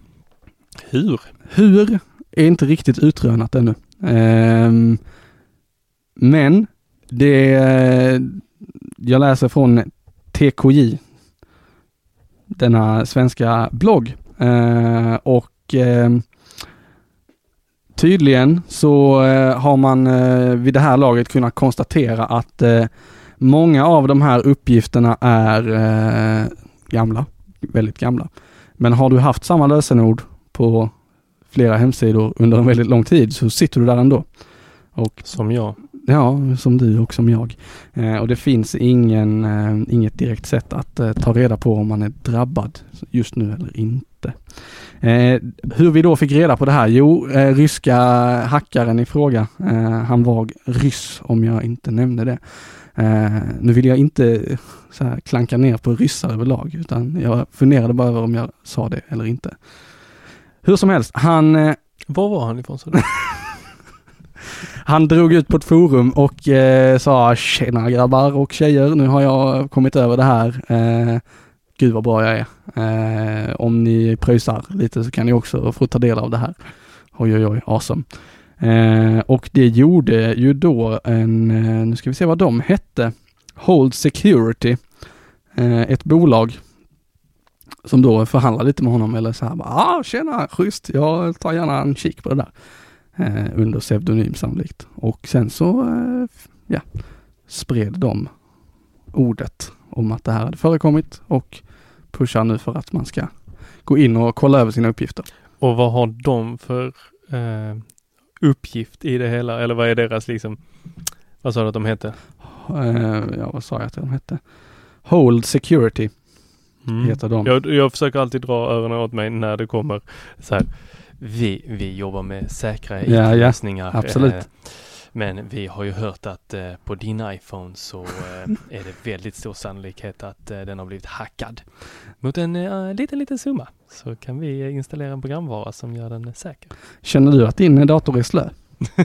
Hur? Hur är inte riktigt utrönat ännu. Ehm, men det, jag läser från TKJ, denna svenska blogg. Eh, och eh, tydligen så eh, har man eh, vid det här laget kunnat konstatera att eh, många av de här uppgifterna är eh, gamla, väldigt gamla. Men har du haft samma lösenord på flera hemsidor under en väldigt lång tid så sitter du där ändå. Och Som jag ja, som du och som jag. Eh, och det finns ingen, eh, inget direkt sätt att eh, ta reda på om man är drabbad just nu eller inte. Eh, hur vi då fick reda på det här? Jo, eh, ryska hackaren i fråga, eh, han var ryss om jag inte nämnde det. Nu vill jag inte så här, klanka ner på ryssar överlag, utan jag funderade bara över om jag sa det eller inte. Hur som helst, han Var var han ifrån? han drog ut på ett forum och eh, sa tjena grabbar och tjejer, nu har jag kommit över det här. Eh, gud vad bra jag är. Eh, om ni pröjsar lite så kan ni också få ta del av det här. Oj oj oj, awesome. Eh, och det gjorde ju då en, eh, nu ska vi se vad de hette, Hold Security, eh, ett bolag som då förhandlade lite med honom eller så här, bara, ah tjena, schysst, jag tar gärna en kik på det där eh, under pseudonym sannolikt. Och sen så eh, ja, spred de ordet om att det här hade förekommit och pushar nu för att man ska gå in och kolla över sina uppgifter. Och vad har de för eh, uppgift i det hela? Eller vad är deras liksom, vad sa du att de hette? Eh, ja, vad sa jag att de hette? Hold Security Mm. heter de. Jag, jag försöker alltid dra öronen åt mig när det kommer så här. Vi, vi jobbar med säkra Ja, ja, IT-lösningar. absolut. eh, Men vi har ju hört att eh, på din iPhone så eh, är det väldigt stor sannolikhet att eh, den har blivit hackad. Mot en eh, liten, liten summa så kan vi eh, installera en programvara som gör den eh, säker. Känner du att din dator är slö?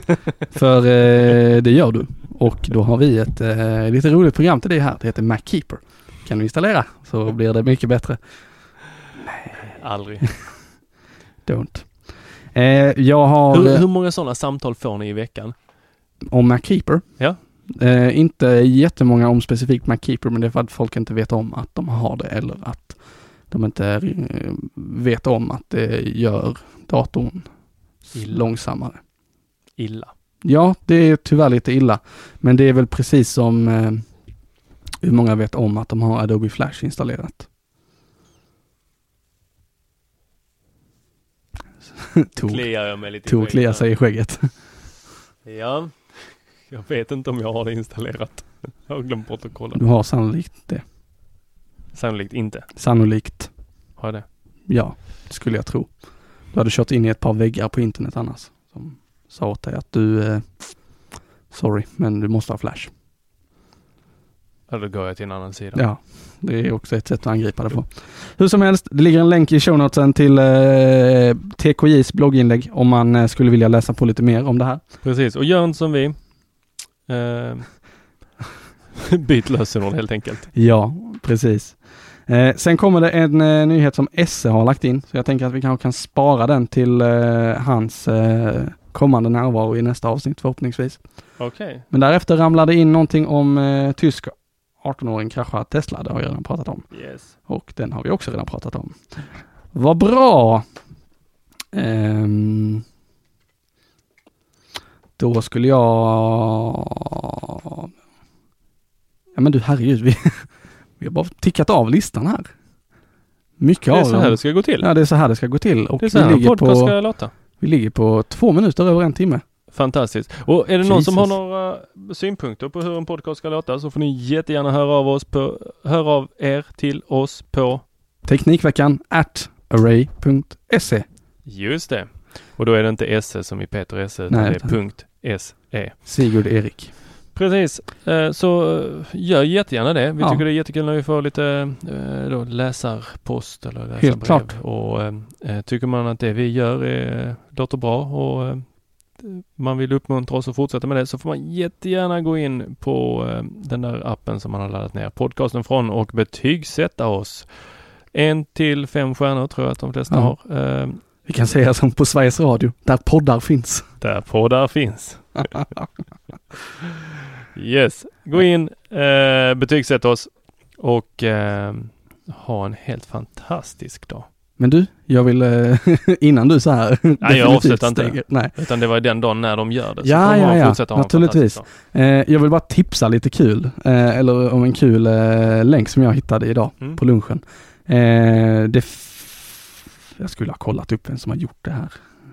För eh, det gör du. Och då har vi ett eh, lite roligt program till dig här. Det heter MacKeeper. Kan du installera så blir det mycket bättre. Aldrig. Don't. Eh, jag har Hur, eh, hur många sådana samtal får ni i veckan? om MacKeeper. Ja. Eh, inte jättemånga om specifikt MacKeeper men det är för att folk inte vet om att de har det eller att de inte eh, vet om att det gör datorn Illa. långsammare. Illa. Ja, det är tyvärr lite illa. Men det är väl precis som eh, hur många vet om att de har Adobe Flash installerat. Tor, kliar jag mig lite kliar här. sig i skägget. Ja, jag vet inte om jag har det installerat. Jag har glömt bort att kolla. Du har sannolikt det. Sannolikt inte. Sannolikt. Har jag det? Ja, det skulle jag tro. Du hade kört in i ett par väggar på internet annars. Som sa åt dig att du, eh, sorry, men du måste ha flash. Då går jag till en annan sida. Ja, det är också ett sätt att angripa det på. Hur som helst, det ligger en länk i show notesen till eh, TKJs blogginlägg om man eh, skulle vilja läsa på lite mer om det här. Precis, och gör inte som vi. Eh, byt lösenord helt enkelt. Ja, precis. Eh, sen kommer det en eh, nyhet som Esse har lagt in, så jag tänker att vi kanske kan spara den till eh, hans eh, kommande närvaro i nästa avsnitt förhoppningsvis. Okej. Men därefter ramlade in någonting om eh, tysk 18-åring kraschar Tesla, det har jag redan pratat om. Yes. Och den har vi också redan pratat om. Vad bra! Ehm, då skulle jag... Ja men du herregud, vi, vi har bara tickat av listan här. Mycket Det är av så dem. här det ska gå till. Ja det är så här det ska gå till. Och det är så vi, här en ligger podcast på, ska låta. vi ligger på två minuter över en timme. Fantastiskt. Och är det någon som har några synpunkter på hur en podcast ska låta så får ni jättegärna höra av oss på, höra av er till oss på Teknikveckan at array.se. just det. Och då är det inte SE som i Peter Esse utan Nej, det är punkt SE. Sigurd Erik. Precis. Eh, Så eh, gör jättegärna det. Vi Ja. tycker det är jättekul när vi får lite eh, då, läsarpost eller läsarbrev. Helt klart. Och tycker man att det vi gör är, låter bra och man vill uppmuntra oss att fortsätta med det så får man jättegärna gå in på eh, den där appen som man har laddat ner podcasten från och betygsätta oss. En till fem stjärnor tror jag att de flesta Ja. har. Eh, Vi kan säga som på Sveriges Radio, där poddar finns. där poddar finns. Yes, gå in, eh, betygsätt oss och ha en helt fantastisk dag. Men du, jag vill eh, innan du så här jag definitivt avslutar inte. Nej. Utan det var den dagen när de gör det. Så Ja, ja, ja. en Naturligtvis. Eh, jag vill bara tipsa lite kul, eh, eller om en kul eh, länk som jag hittade idag Mm. på lunchen. Eh, det jag skulle ha kollat upp vem som har gjort det här.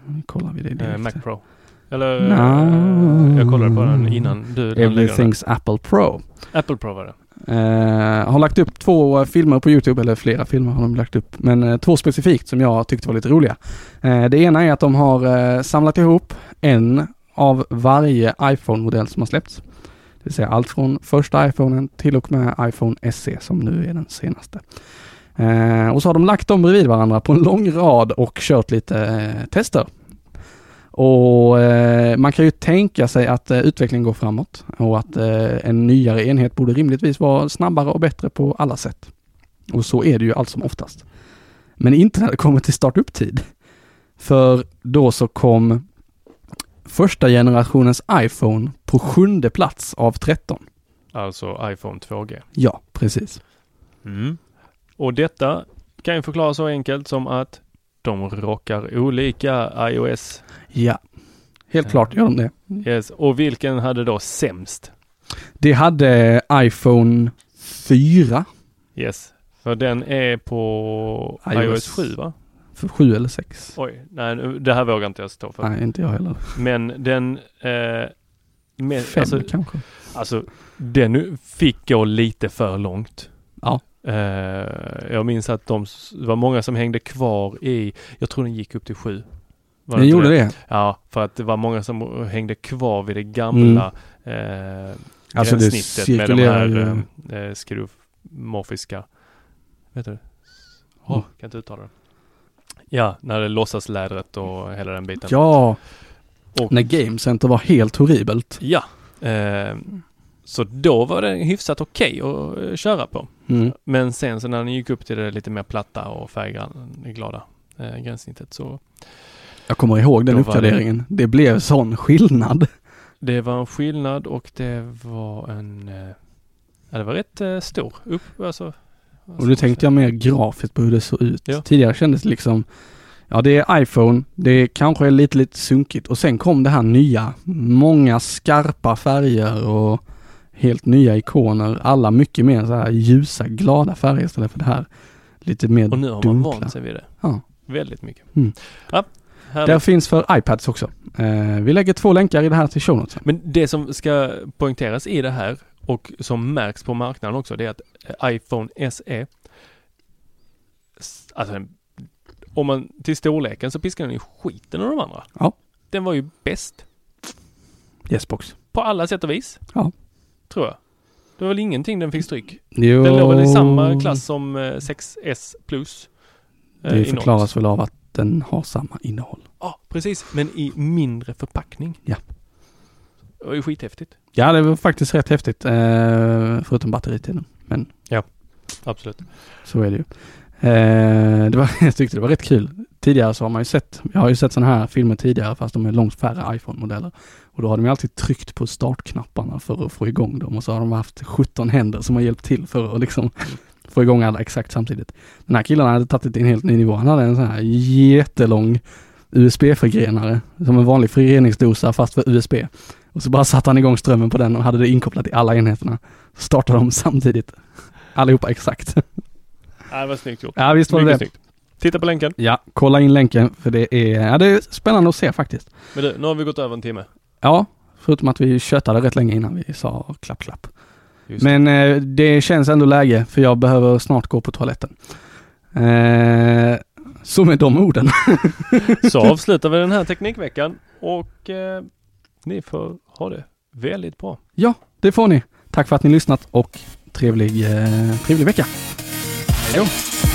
Nu kollar vi det Eh, direkt. Mac Pro. Eller No. jag kollade på den innan du den. Everything's Apple Pro. Apple Pro var det. Eh, har lagt upp två filmer på Youtube, eller flera filmer har de lagt upp, men eh, två specifikt som jag tyckte var lite roliga. Eh, det ena är att de har eh, samlat ihop en av varje iPhone-modell som har släppts. Det vill säga allt från första iPhonen till och med iPhone SE som nu är den senaste. Eh, och så har de lagt dem bredvid varandra på en lång rad och kört lite eh, tester. Och eh, man kan ju tänka sig att eh, utvecklingen går framåt och att eh, en nyare enhet borde rimligtvis vara snabbare och bättre på alla sätt. Och så är det ju allt som oftast. Men inte när det kommer till startup-tid. För då så kom första generationens iPhone på sjunde plats av 13. Alltså iPhone 2G. Ja, precis. Mm. Och detta kan ju förklaras så enkelt som att de rockar olika iOS. Ja, helt klart gör de det. Yes. Och vilken hade då sämst? Det hade iPhone 4 Yes. För den är på iOS. iOS 7 va? för 7 eller 6. Oj, nej det här vågar inte jag stå för. Nej, inte jag heller. Men den, eh, med, 5 alltså, kanske. alltså den fick gå lite för långt. Ja. Eh, jag minns att de, det var många som hängde kvar i, jag tror den gick upp till 7. Var Den gjorde det. Ja, för att det var många som hängde kvar vid det gamla eh, Alltså det gränssnittet med de här ju. eh, skruvmorfiska, vet du? Åh, Mm. kan inte uttala det. Ja, när det låtsas lädret och hela den biten. Ja, Och, när Game Center var helt horribelt. ja. Eh, så då var det hyfsat okej att eh, köra på. Mm. Men sen så när den gick upp till det lite mer platta och färgglada eh, gränssnittet så Jag kommer ihåg den var det- uppgraderingen. Det... blev sån skillnad. det var en skillnad och det var en, eh, ja det var rätt eh, stor upp, alltså. Och nu tänkte jag mer grafiskt på hur det såg ut. Ja. Tidigare kändes det liksom, ja det är iPhone, det kanske är lite, lite sunkigt och sen kom det här nya, många skarpa färger och helt nya ikoner. Alla mycket mer så här ljusa, glada färger istället för det här lite mer Och nu har man dunkla. vant sig vid det. Ja. Väldigt mycket. Mm. Ja, härligt. Där finns för iPads också. Eh, vi lägger två länkar i det här till show notes. Men det som ska poängteras i det här och som märks på marknaden också det är att eh, iPhone SE Alltså om man till storleken så piskar den ju skiten ur de andra. Ja. Den var ju bäst Yesbox. på alla sätt och vis. Ja. Tror jag. Det var väl ingenting den fick stryk. Jo, Den låg väl i samma klass som eh, 6S plus. eh, Det i förklaras väl av att den har samma innehåll. Ja, precis. Men i mindre förpackning. Ja. Det var ju skithäftigt. Ja, det var faktiskt rätt häftigt. Eh, förutom batteritiden. Men Absolut. så är det ju. Eh, det var, jag tyckte det var rätt kul. Tidigare så har man ju sett, jag har ju sett sådana här filmer tidigare fast de är långt färre iPhone-modeller. Och då har de ju alltid tryckt på startknapparna för att få igång dem och så har de haft 17 händer som har hjälpt till för att liksom få igång alla exakt samtidigt. Den här killen hade tagit det till en helt ny nivå. Han hade en sån här jättelång USB-förgrenare som en vanlig förgreningsdosa fast för USB. Och så bara satte han igång strömmen på den och hade det inkopplat i alla enheterna. Så startade de samtidigt. Allihopa exakt. Ja, det var snyggt gjort. Ja visst var det det. Titta på länken. Ja, kolla in länken för det är, ja, det är spännande att se faktiskt. Men du, nu har vi gått över en timme. Ja, förutom att vi tjötade rätt länge innan vi sa klapp klapp. Men eh, det känns ändå läge för jag behöver snart gå på toaletten. Eh, så med de orden. Så avslutar vi den här teknikveckan och eh, ni får ha det väldigt bra. Ja, det får ni. Tack för att ni lyssnat och trevlig, eh, trevlig vecka. Hej då.